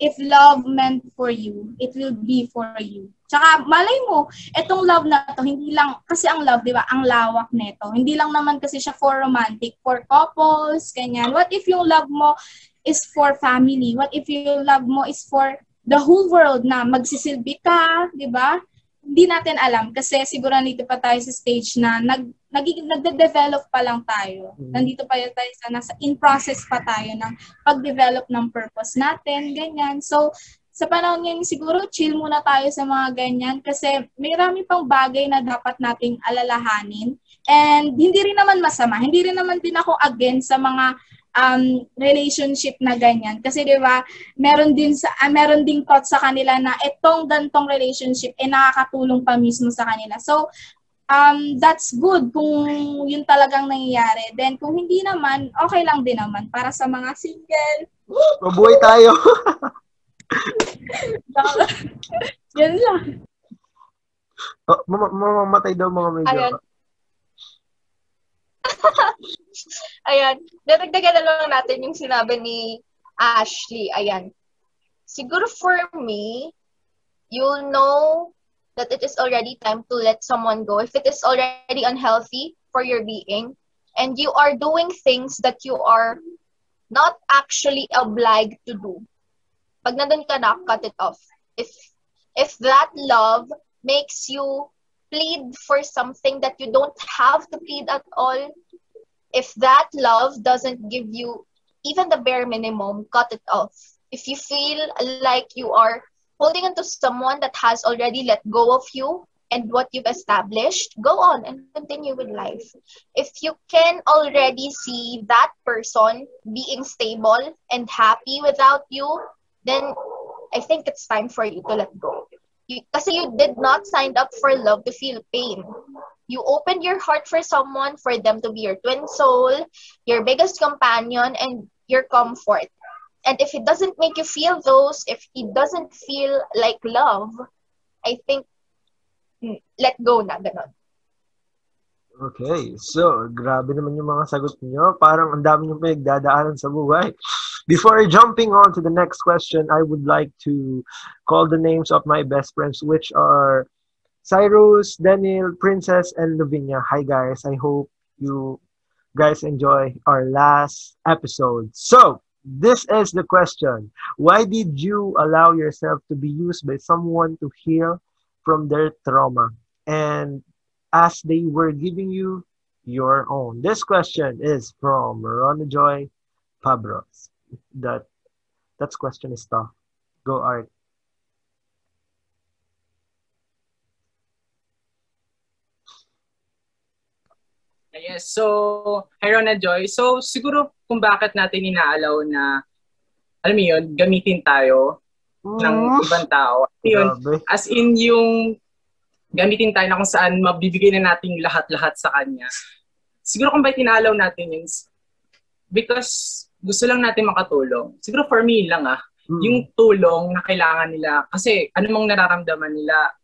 if love meant for you, it will be for you. Tsaka, malay mo, etong love na to, hindi lang, kasi ang love, di ba, ang lawak nito. Hindi lang naman kasi siya for romantic, for couples, ganyan. What if yung love mo is for family? What if yung love mo is for the whole world na magsisilbi ka, di ba? Hindi natin alam kasi siguro nandito pa tayo sa stage na nag, nagiging, nagde-develop pa lang tayo. Mhm. Nandito pa tayo sa nasa in process pa tayo ng pag-develop ng purpose natin, ganyan. So, sa panahon ngayon siguro chill muna tayo sa mga ganyan kasi may rami pang bagay na dapat nating alalahanin. And hindi rin naman masama. Hindi rin naman din ako against sa mga um, relationship na ganyan. Kasi 'di ba, meron din sa ah, meron ding thought sa kanila na etong gantong relationship eh nakakatulong pa mismo sa kanila. So, um, that's good kung yun talagang nangyayari. Then, kung hindi naman, okay lang din naman para sa mga single. Mabuhay tayo. yun lang. Oh, mama- mamamatay daw mga medyo. Ayan. Ayan. Dadagdagan na lang natin yung sinabi ni Ashley. Ayan. Siguro for me, you'll know that it is already time to let someone go. If it is already unhealthy for your being, and you are doing things that you are not actually obliged to do. Pag nandun ka na, cut it off. If if that love makes you plead for something that you don't have to plead at all, if that love doesn't give you even the bare minimum, cut it off. If you feel like you are holding on to someone that has already let go of you and what you've established, go on and continue with life. If you can already see that person being stable and happy without you, then I think it's time for you to let go. Kasi you did not sign up for love to feel pain. You opened your heart for someone, for them to be your twin soul, your biggest companion, and your comfort. And if it doesn't make you feel those, if it doesn't feel like love, I think let go na ganon. Okay, so grabe naman yung mga sagot niyo. Parang ang dami yung pinagdadaanan sa buhay. Before jumping on to the next question, I would like to call the names of my best friends, which are Cyrus, Daniel, Princess, and Lavinia. Hi guys, I hope you guys enjoy our last episode. So, this is the question. Why did you allow yourself to be used by someone to heal from their trauma? And as they were giving you your own. This question is from Rona Joy Pabros. That that's question is tough. Go Art. Yes, so, hi Rona Joy. So, siguro kung bakit natin inaalaw na, alam mo yun, gamitin tayo ng ibang tao. Yun, Grabe. as in yung gamitin tayo na kung saan mabibigay na natin lahat-lahat sa kanya. Siguro kung bakit tinalaw natin yun, because gusto lang natin makatulong. Siguro for me lang ah, Mm. yung tulong na kailangan nila, kasi mong nararamdaman nila,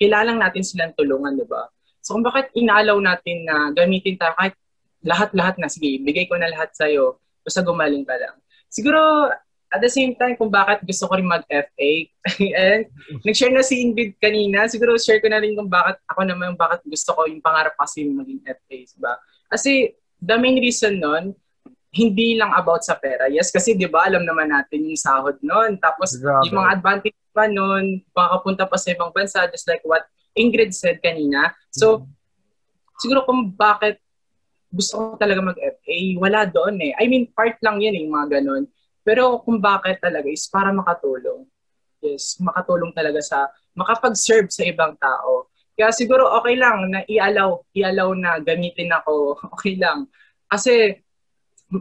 kailangan natin silang tulungan, di ba? So kung bakit inaalaw natin na gamitin tayo kahit lahat-lahat na, sige, bigay ko na lahat sa'yo, basta gumaling ka lang. Siguro, at the same time, kung bakit gusto ko rin mag-FA, and nag-share na si Ingrid kanina, siguro share ko na rin kung bakit ako naman bakit gusto ko yung pangarap kasi maging FA, ba? Kasi the main reason nun, hindi lang about sa pera. Yes, kasi 'di ba alam naman natin yung sahod noon. Tapos Grabe. yung mga advantage pa noon, makapunta pa sa ibang bansa just like what Ingrid said kanina. So siguro kung bakit gusto ko talaga mag-FA, wala doon eh. I mean, part lang yan eh, yung mga ganun. Pero kung bakit talaga is para makatulong. Yes, makatulong talaga sa, makapag-serve sa ibang tao. Kaya siguro okay lang na i-allow, i-allow na gamitin ako, okay lang. Kasi,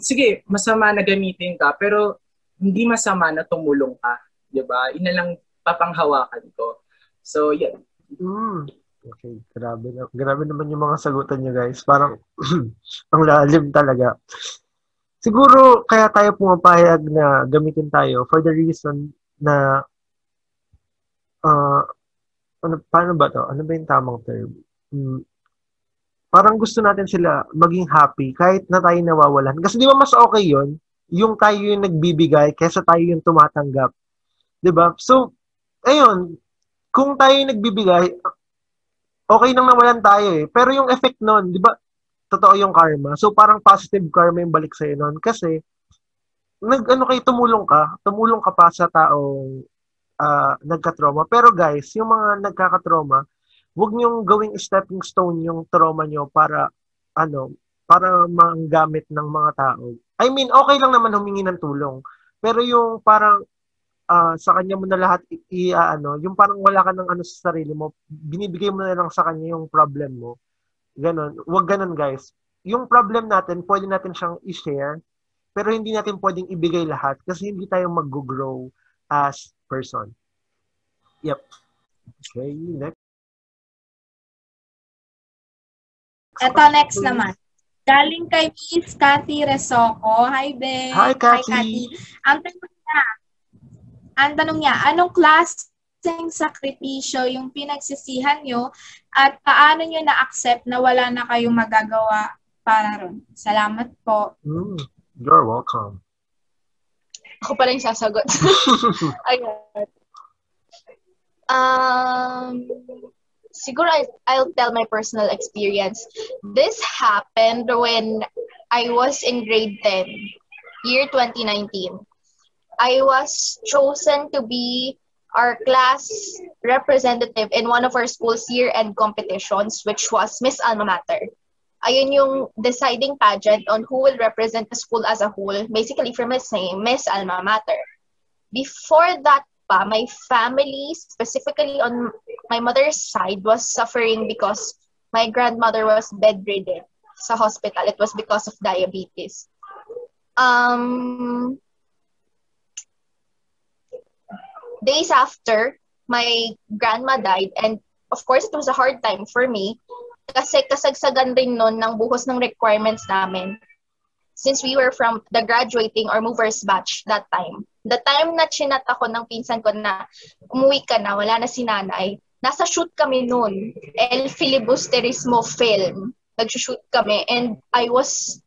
sige, masama na gamitin ka, pero hindi masama na tumulong ka. 'di ba? Yun na lang papanghawakan ko. So, yan. Mm. Okay, grabe na. Grabe naman yung mga sagutan niyo guys. Parang ang lalim talaga. Siguro kaya tayo pumapayag na gamitin tayo for the reason na uh, ano, paano ba to? Ano ba yung tamang term? Mm, parang gusto natin sila maging happy kahit na tayo nawawalan. Kasi di ba mas okay yon yung tayo yung nagbibigay kaysa tayo yung tumatanggap. Di ba? So, ayun, kung tayo yung nagbibigay, okay nang nawalan tayo eh. Pero yung effect nun, di ba, totoo yung karma. So, parang positive karma yung balik sa'yo nun. Kasi, nag, ano kayo, tumulong ka, tumulong ka pa sa taong ah, nagka-trauma. Pero guys, yung mga nagkaka-trauma, huwag niyong gawing stepping stone yung trauma niyo para, ano, para manggamit ng mga tao. I mean, okay lang naman humingi ng tulong. Pero yung parang ah, sa kanya mo na lahat i, i- ah, ano, yung parang wala ka ng ano sa sarili mo, binibigay mo na lang sa kanya yung problem mo. Ganon. Huwag ganon, guys. Yung problem natin, pwede natin siyang i-share, pero hindi natin pwedeng ibigay lahat kasi hindi tayo mag-grow as person. Yep. Okay, next. Eto next naman. Galing kay Miss Cathy Resoco. Hi, Be. Hi, Cathy. Ang tanong niya, ang tanong niya, anong klaseng sakripisyo yung pinagsisihan nyo at paano nyo na-accept na wala na kayong magagawa para ron? Salamat po. Mm, you're welcome. Ako pala yung sasagot. Ayan. Um, siguro I, I'll tell my personal experience. This happened when I was in grade 10, year 2019. I was chosen to be our class representative in one of our school's year-end competitions, which was Miss Alma Mater. Ayun yung deciding pageant on who will represent the school as a whole, basically from its name, Miss Alma Mater. Before that pa, my family, specifically on my mother's side, was suffering because my grandmother was bedridden sa hospital. It was because of diabetes. Um, days after, my grandma died and of course, it was a hard time for me kasi kasagsagan rin nun ng buhos ng requirements namin since we were from the graduating or movers batch that time. The time na chinat ako ng pinsan ko na umuwi ka na, wala na si nanay, nasa shoot kami noon, El Filibusterismo film. nag-shoot kami, and I was,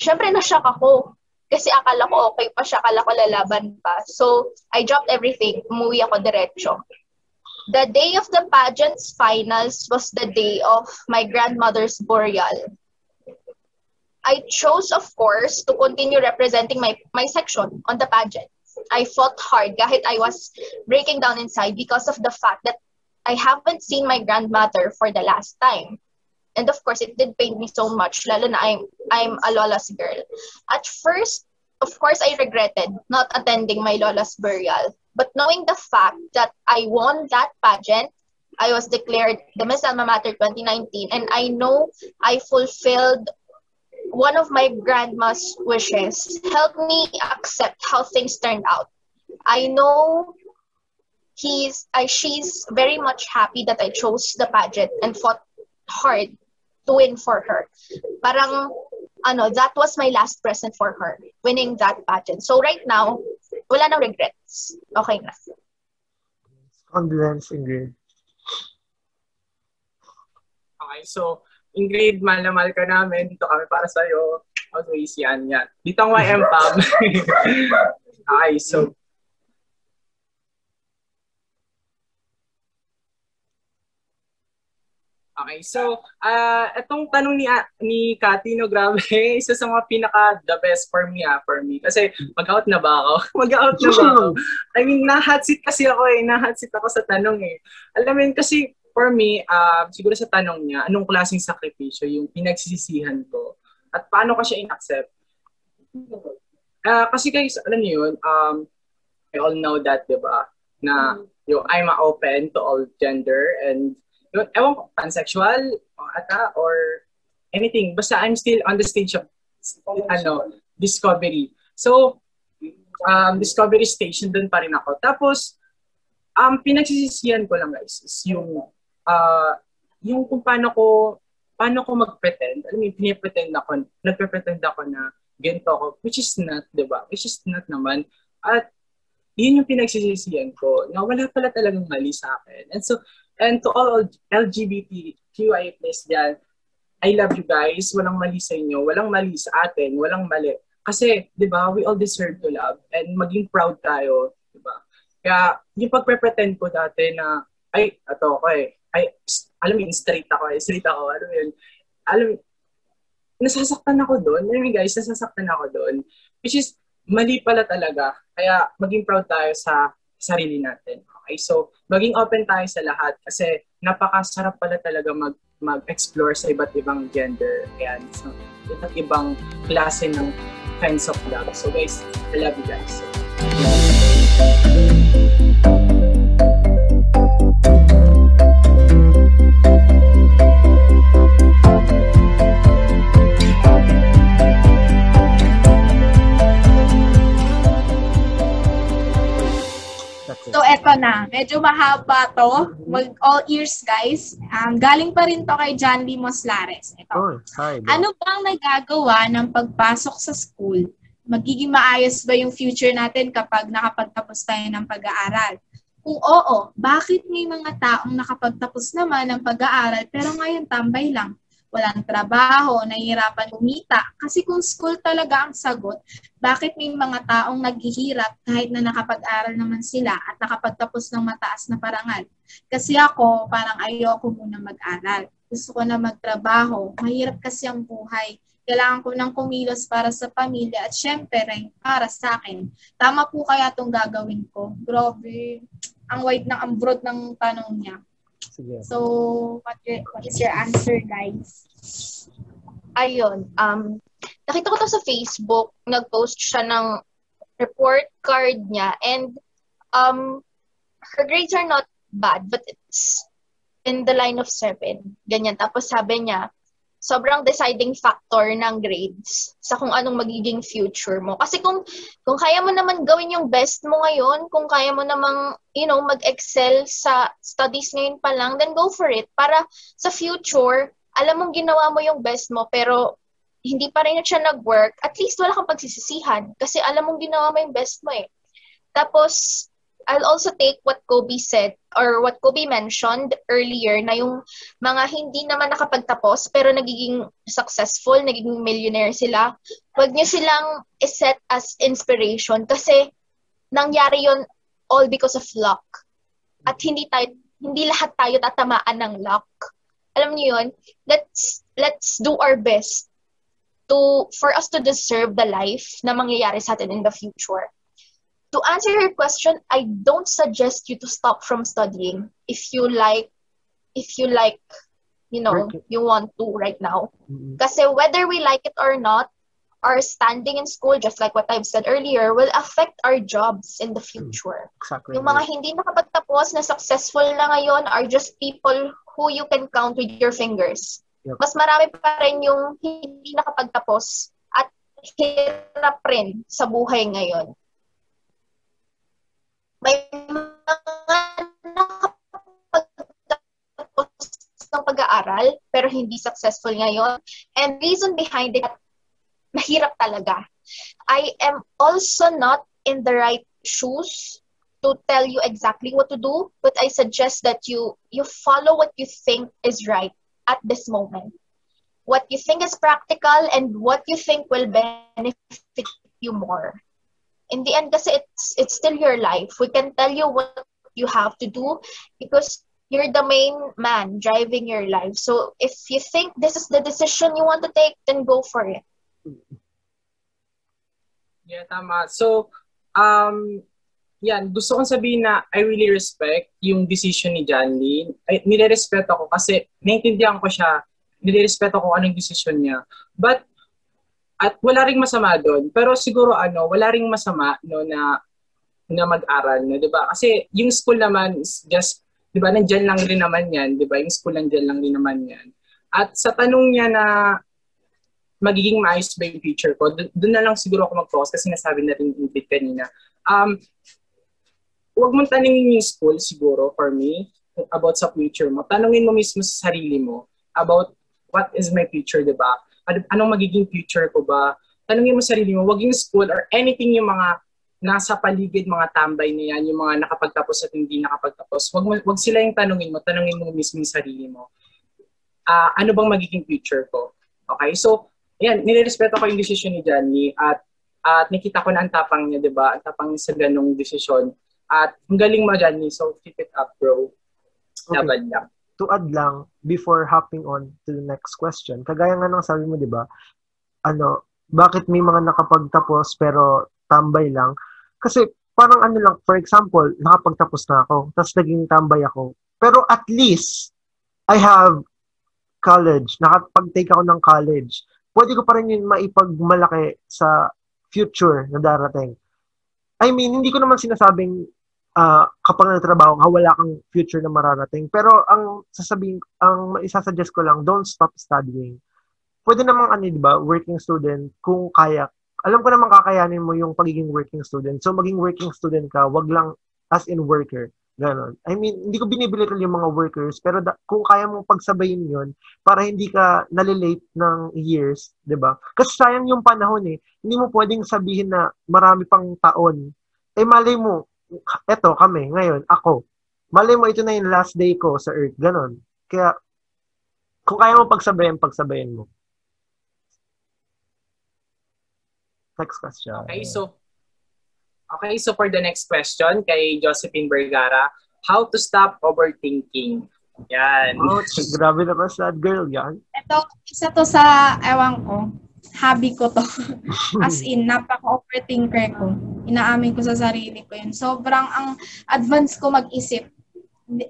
syempre na-shock ako. Kasi akala ko okay pa siya, akala ko lalaban pa. So, I dropped everything, umuwi ako diretso. The day of the pageant's finals was the day of my grandmother's burial. I chose, of course, to continue representing my, my section on the pageant. I fought hard kahit I was breaking down inside because of the fact that I haven't seen my grandmother for the last time. And of course, it did pain me so much, lalo na I'm, I'm a Lola's girl. At first, of course, I regretted not attending my Lola's burial. But knowing the fact that I won that pageant, I was declared the Miss Alma Mater 2019, and I know I fulfilled one of my grandma's wishes. Help me accept how things turned out. I know he's I, she's very much happy that I chose the pageant and fought hard to win for her. Parang ano, that was my last present for her, winning that pageant. So right now, wala nang regrets. Okay na. Condolence, Ingrid. Okay, so Ingrid, mahal na mahal ka namin. Dito kami para sa'yo. Always yan, yan. Dito ang YM Pam. okay, so Okay, so uh, itong tanong ni ni Cathy, no, grabe, isa sa mga pinaka the best for me, ah, for me. Kasi mag-out na ba ako? mag-out na ba ako? I mean, na-hot seat kasi ako eh. Na-hot seat ako sa tanong eh. Alam mo yun, kasi for me, uh, siguro sa tanong niya, anong klaseng sakripisyo yung pinagsisisihan ko? At paano ko siya in-accept? Uh, kasi guys, alam niyo yun, um, I all know that, di ba? Na yung I'm open to all gender and yun, ewan ko, pansexual, ata, or anything. Basta I'm still on the stage of ano, discovery. So, um, discovery station dun pa rin ako. Tapos, um, pinagsisisihan ko lang guys is yung uh, yung kung paano ko paano ko mag-pretend. Alam mo, pinipretend ako, nagpe-pretend ako na ganito ako, which is not, di ba? Which is not naman. At yun yung pinagsisisihan ko, na wala pala talagang mali sa akin. And so, And to all LGBTQI plus dyan, I love you guys. Walang mali sa inyo. Walang mali sa atin. Walang mali. Kasi, di ba, we all deserve to love and maging proud tayo. Di ba? Kaya, yung pagpre-pretend ko dati na, ay, ato ko eh. Ay, alam yun, straight ako eh. Straight ako. Alam yun. Alam nasasaktan ako doon. Alam mo guys, nasasaktan ako doon. Which is, mali pala talaga. Kaya, maging proud tayo sa sarili natin. Okay? So, maging open tayo sa lahat kasi napakasarap pala talaga mag mag-explore sa iba't ibang gender. Ayan. So, iba't ibang klase ng kinds of love. So guys, I love you guys. So, eto na. Medyo mahaba to. Mag all ears, guys. Um, galing pa rin to kay John Lee Moslares. Ito. Oh, hi, bro. Ano bang nagagawa ng pagpasok sa school? Magiging maayos ba yung future natin kapag nakapagtapos tayo ng pag-aaral? Kung oo, bakit may mga taong nakapagtapos naman ng pag-aaral pero ngayon tambay lang? Walang trabaho, nahihirapan kumita. Kasi kung school talaga ang sagot, bakit may mga taong naghihirap kahit na nakapag-aral naman sila at nakapagtapos ng mataas na parangal? Kasi ako, parang ayoko muna mag-aral. Gusto ko na magtrabaho. Mahirap kasi ang buhay. Kailangan ko ng kumilos para sa pamilya at syempre rin para sa akin. Tama po kaya itong gagawin ko. Grabe. Ang wide ng ambrod ng tanong niya. So, what, your, what is your answer, guys? Ayun. Um, nakita ko to sa Facebook. Nag-post siya ng report card niya. And um, her grades are not bad, but it's in the line of seven. Ganyan. Tapos sabi niya, sobrang deciding factor ng grades sa kung anong magiging future mo. Kasi kung kung kaya mo naman gawin yung best mo ngayon, kung kaya mo namang, you know, mag-excel sa studies ngayon pa lang, then go for it. Para sa future, alam mong ginawa mo yung best mo, pero hindi pa rin siya nag-work, at least wala kang pagsisisihan. Kasi alam mong ginawa mo yung best mo eh. Tapos, I'll also take what Kobe said or what Kobe mentioned earlier na yung mga hindi naman nakapagtapos pero nagiging successful, nagiging millionaire sila. Huwag niyo silang iset as inspiration kasi nangyari yon all because of luck. At hindi tayo hindi lahat tayo tatamaan ng luck. Alam niyo yun? Let's let's do our best to for us to deserve the life na mangyayari sa atin in the future to answer your question, I don't suggest you to stop from studying if you like, if you like, you know, you want to right now. Mm-mm. Kasi whether we like it or not, our standing in school, just like what I've said earlier, will affect our jobs in the future. Exactly. Yung mga hindi nakapagtapos na successful na ngayon are just people who you can count with your fingers. Yep. Mas marami pa rin yung hindi nakapagtapos at hirap rin sa buhay ngayon. May mga nakapagtapos ng pag-aaral pero hindi successful ngayon. And reason behind it, mahirap talaga. I am also not in the right shoes to tell you exactly what to do, but I suggest that you you follow what you think is right at this moment. What you think is practical and what you think will benefit you more. In the end, kasi it's it's still your life. We can tell you what you have to do because you're the main man driving your life. So if you think this is the decision you want to take, then go for it. Yeah, tama. So, um, yan, gusto kong sabihin na I really respect yung decision ni John Lee. Ay, nire-respeto ko kasi naiintindihan ko siya. Nire-respeto ko anong decision niya. But, at wala ring masama doon. Pero siguro ano, wala ring masama no na na mag-aral, no, 'di ba? Kasi yung school naman is just 'di ba, nandiyan lang rin naman 'yan, 'di ba? Yung school nandiyan lang rin naman 'yan. At sa tanong niya na magiging maayos ba yung future ko, dun na lang siguro ako mag-focus kasi nasabi na rin yung kanina. Um, huwag mong tanongin yung school siguro for me about sa future mo. Tanungin mo mismo sa sarili mo about what is my future, di ba? Ano, anong magiging future ko ba? Tanungin mo sa sarili mo, wag yung school or anything yung mga nasa paligid, mga tambay na yan, yung mga nakapagtapos at hindi nakapagtapos. Wag, mo, wag sila yung tanungin mo, tanungin mo mismo yung sarili mo. Ah, ano bang magiging future ko? Okay, so, yan, nirerespeto ko yung decision ni Johnny at at nakita ko na ang tapang niya, di ba? Ang tapang niya sa ganong desisyon. At ang galing mo, Johnny. So, keep it up, bro. Okay. Laban lang. To add lang before hopping on to the next question, kagaya nga ng sabi mo, di ba, ano, bakit may mga nakapagtapos pero tambay lang? Kasi parang ano lang, for example, nakapagtapos na ako, tapos naging tambay ako. Pero at least, I have college, nakapag-take ako ng college. Pwede ko pa rin yun maipagmalaki sa future na darating. I mean, hindi ko naman sinasabing ah, kapag nagtrabaho ka, wala kang future na mararating. Pero ang sasabihin, ang isasuggest ko lang, don't stop studying. Pwede namang ano, di ba, working student, kung kaya. Alam ko naman kakayanin mo yung pagiging working student. So, maging working student ka, wag lang as in worker. Ganon. I mean, hindi ko binibilitol yung mga workers, pero da- kung kaya mong pagsabayin yon para hindi ka nalilate ng years, di ba? Kasi sayang yung panahon eh. Hindi mo pwedeng sabihin na marami pang taon. Eh, malay mo, eto kami, ngayon, ako. Malay mo, ito na yung last day ko sa Earth. Ganon. Kaya, kung kaya mo pagsabayin, pagsabayin mo. Next question. Okay, so Okay, so for the next question kay Josephine Vergara, how to stop overthinking? Yan. Ouch, grabe naman sad girl yan. Ito, isa to sa, ewan ko, hobby ko to. As in, napaka-overthinker ko. Inaamin ko sa sarili ko yun. Sobrang ang advance ko mag-isip.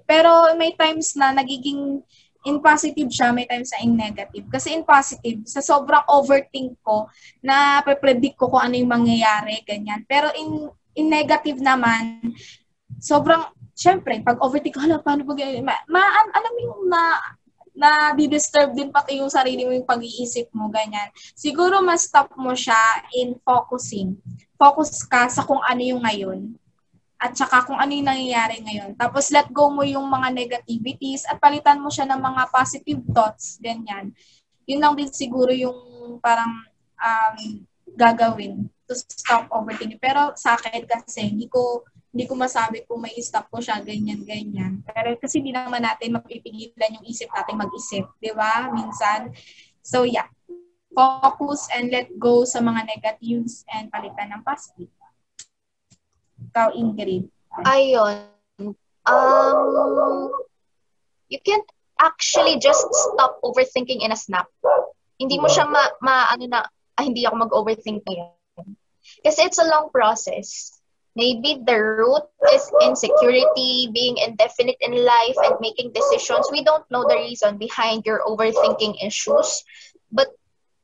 Pero may times na nagiging in positive siya, may times na in negative. Kasi in positive, sa sobrang overthink ko, na predict ko kung ano yung mangyayari, ganyan. Pero in in negative naman, sobrang, syempre, pag overthink ko, hala, paano pag, ma, ma alam mo yung na, na di-disturb din pati yung sarili mo yung pag-iisip mo, ganyan. Siguro mas stop mo siya in focusing. Focus ka sa kung ano yung ngayon at saka kung ano yung nangyayari ngayon. Tapos let go mo yung mga negativities at palitan mo siya ng mga positive thoughts, ganyan. Yun lang din siguro yung parang um, gagawin to stop overthinking. Pero sa akin kasi, hindi ko Hindi ko masabi kung may stop ko siya, ganyan, ganyan. Pero kasi hindi naman natin mapipigilan yung isip natin mag-isip, di ba? Minsan. So, yeah. Focus and let go sa mga negatives and palitan ng positive. Ikaw, Ingrid. Ayun. Um, you can't actually just stop overthinking in a snap. Hindi mo siya ma, ma ano na, ah, hindi ako mag-overthink ngayon. Kasi it's a long process. Maybe the root is insecurity, being indefinite in life, and making decisions. We don't know the reason behind your overthinking issues. But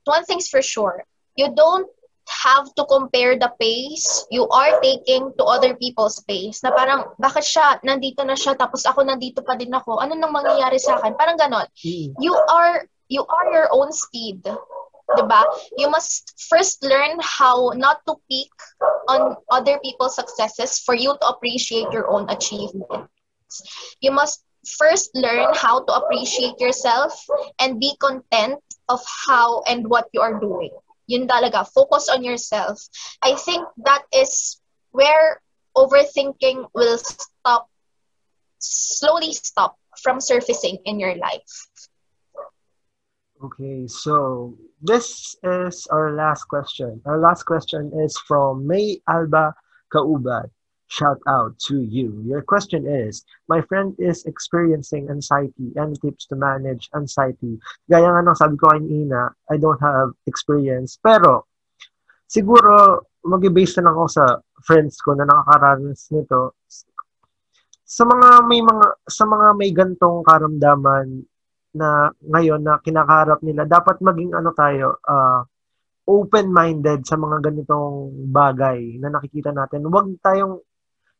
one thing's for sure, you don't have to compare the pace you are taking to other people's pace. Na parang, bakit siya, nandito na siya, tapos ako nandito pa din ako. Ano nang mangyayari sa akin? Parang ganon. Mm. You are, you are your own speed. Diba? You must first learn how not to peak on other people's successes for you to appreciate your own achievements. You must first learn how to appreciate yourself and be content of how and what you are doing. Yun talaga, focus on yourself. I think that is where overthinking will stop, slowly stop from surfacing in your life. Okay, so this is our last question. Our last question is from May Alba Kaubad. Shout out to you. Your question is, my friend is experiencing anxiety and tips to manage anxiety. Gaya nga ng sabi ko kanina, I don't have experience. Pero, siguro, mag-base na lang ako sa friends ko na nakakaranas nito. Sa mga may mga sa mga may gantong karamdaman na ngayon na kinakaharap nila, dapat maging ano tayo, uh, open-minded sa mga ganitong bagay na nakikita natin. Huwag tayong,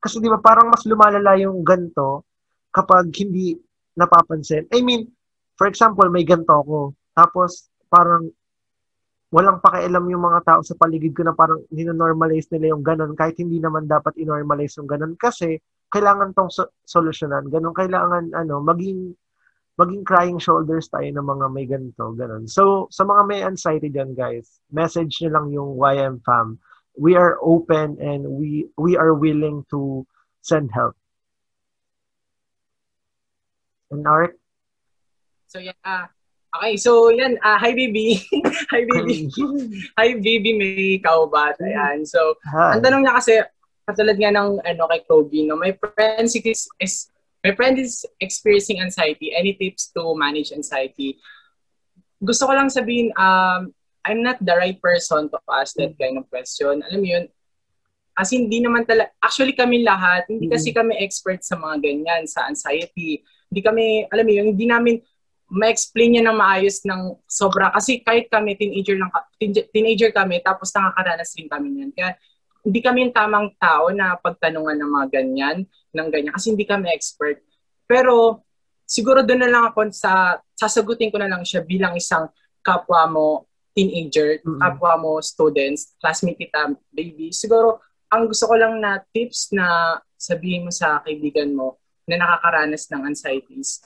kasi di ba parang mas lumalala yung ganto kapag hindi napapansin. I mean, for example, may ganto ako. Tapos, parang walang pakialam yung mga tao sa paligid ko na parang nino-normalize nila yung ganun kahit hindi naman dapat i-normalize yung ganun kasi kailangan tong so- solusyonan. Ganun, kailangan ano, maging maging crying shoulders tayo ng mga may ganito, ganun. So, sa mga may anxiety dyan, guys, message nyo lang yung YM fam. We are open and we we are willing to send help. And Art? So, yeah. Uh, okay, so yan. Uh, hi, baby. hi, baby. hi, baby may kaubat. Ayan. So, Hi. ang tanong niya kasi, katulad nga ng ano, kay Kobe, no, my friend is, is my friend is experiencing anxiety. Any tips to manage anxiety? Gusto ko lang sabihin, um, I'm not the right person to ask that kind of question. Alam mo yun, as hindi naman talaga, actually kami lahat, hindi kasi kami expert sa mga ganyan, sa anxiety. Hindi kami, alam mo yun, hindi namin ma-explain niya ng maayos ng sobra. Kasi kahit kami, teenager lang, teen- teenager kami, tapos nakakaranas rin kami niyan. Kaya hindi kami yung tamang tao na pagtanungan ng mga ganyan, ng ganyan, kasi hindi kami expert. Pero siguro doon na lang ako sa, sasagutin ko na lang siya bilang isang kapwa mo teenager, Mm-mm. kapwa mo students, classmate kita, baby. Siguro, ang gusto ko lang na tips na sabihin mo sa kaibigan mo na nakakaranas ng anxieties,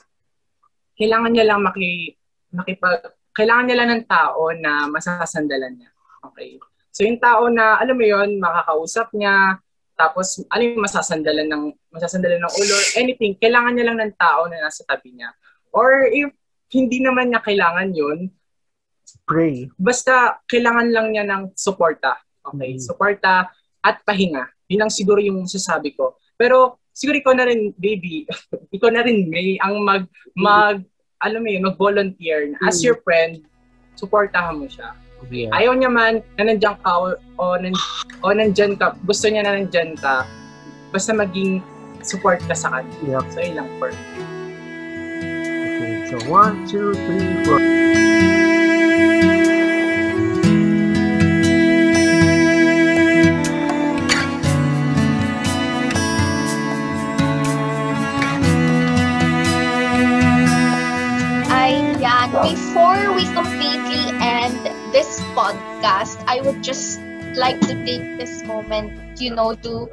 kailangan niya lang maki, makipag, kailangan niya lang ng tao na masasandalan niya. Okay. So yung tao na, alam mo yon makakausap niya, tapos alam mo, masasandalan ng, masasandalan ng ulo, or anything, kailangan niya lang ng tao na nasa tabi niya. Or if hindi naman niya kailangan yun, Pray. basta kailangan lang niya ng suporta. Okay, Mm. suporta at pahinga. Yun lang siguro yung sasabi ko. Pero siguro ikaw na rin, baby, ikaw na rin, May, ang mag, mag, alam mo yun, mag-volunteer as Mm. your friend, suportahan mo siya. Yeah. Ayaw niya man na nandiyan ka o, o, nan, o nandyan ka, gusto niya na nandyan ka, basta maging support ka sa kanya. Yep. So, yun lang for me. Okay. So, one, two, three, four. Just like to take this moment, you know, to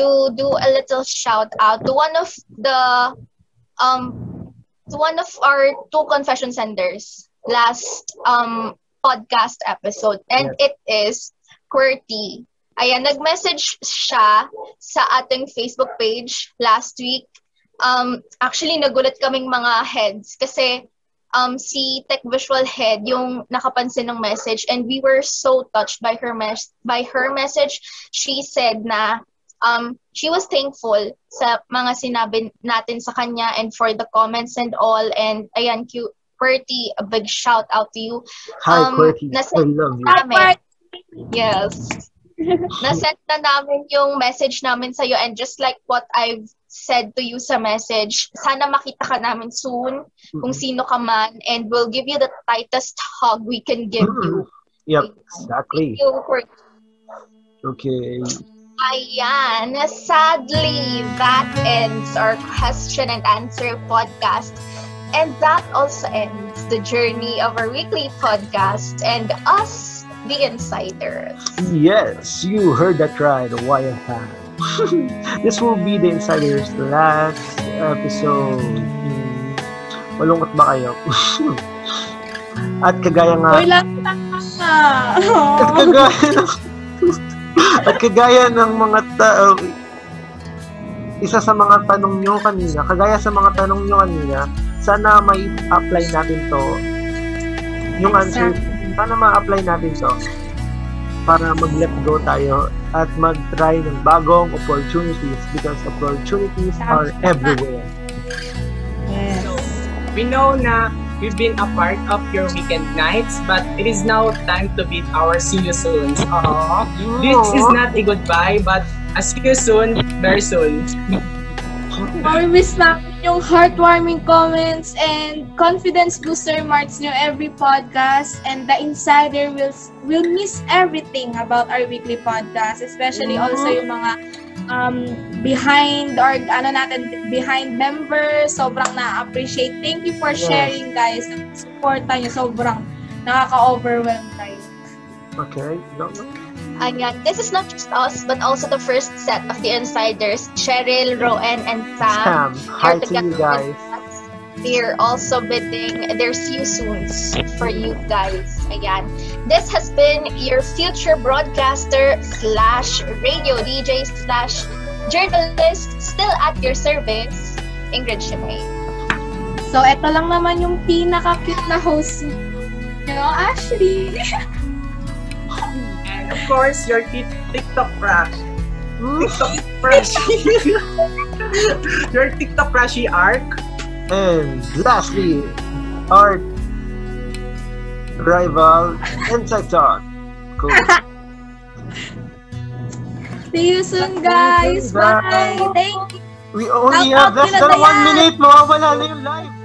to do a little shout out to one of the um to one of our two confession senders last um podcast episode, and it is QWERTY. Ayan, nag-message siya sa ating Facebook page last week. Um, actually, nagulat kaming mga heads kasi um, si Tech Visual Head yung nakapansin ng message and we were so touched by her mes- by her message. She said na um, she was thankful sa mga sinabi natin sa kanya and for the comments and all. And ayan, Q, QWERTY, a big shout out to you. Hi, Um, Quirky. I love you. Namin. Yes. Nasend na namin yung message namin sa'yo and just like what I've said to you sa message, sana makita ka namin soon kung sino ka man and we'll give you the tightest hug we can give you. Yep, exactly. Thank you for Okay. Ayan. Sadly, that ends our question and answer podcast. And that also ends the journey of our weekly podcast and us, the insiders. Yes, you heard that right, YFM. this will be the Insider's last episode. Hmm, malungkot ba kayo? At kagaya nga, Uy, lang at kagaya ng, at kagaya ng mga tao, isa sa mga tanong nyo kanina, kagaya sa mga tanong nyo kanina, sana may apply natin to. Yung answer, sana ma-apply natin to para mag-let go tayo at mag-try ng bagong opportunities because opportunities are everywhere. Yes. So, we know na we've been a part of your weekend nights, but it is now time to bid our see you soon. Aww. This is not a goodbye, but a see you soon, very soon. Mamimiss namin yung heartwarming comments and confidence booster marks nyo every podcast and the insider will will miss everything about our weekly podcast especially Mhm. also yung mga um, behind or ano natin behind members sobrang na-appreciate thank you for sharing guys support nyo sobrang nakaka-overwhelm tayo Okay? No, no. Ayan. This is not just us, but also the first set of the insiders, Cheryl, Rowan, and Sam. Sam, hi to you together guys. with us. We're also bidding their see you soons for you guys. Ayan. This has been your future broadcaster slash radio DJ slash journalist still at your service, Ingrid Shimay. so eto lang naman yung pinaka-cute na host nyo Ashley And of course, your tik- TikTok crush. TikTok crushy. your TikTok crushy arc. And lastly, our rival, Inside Talk. Cool. See you soon, guys. Bye. Thank you. We only Shout have less than one minute. Mawawala na yung live.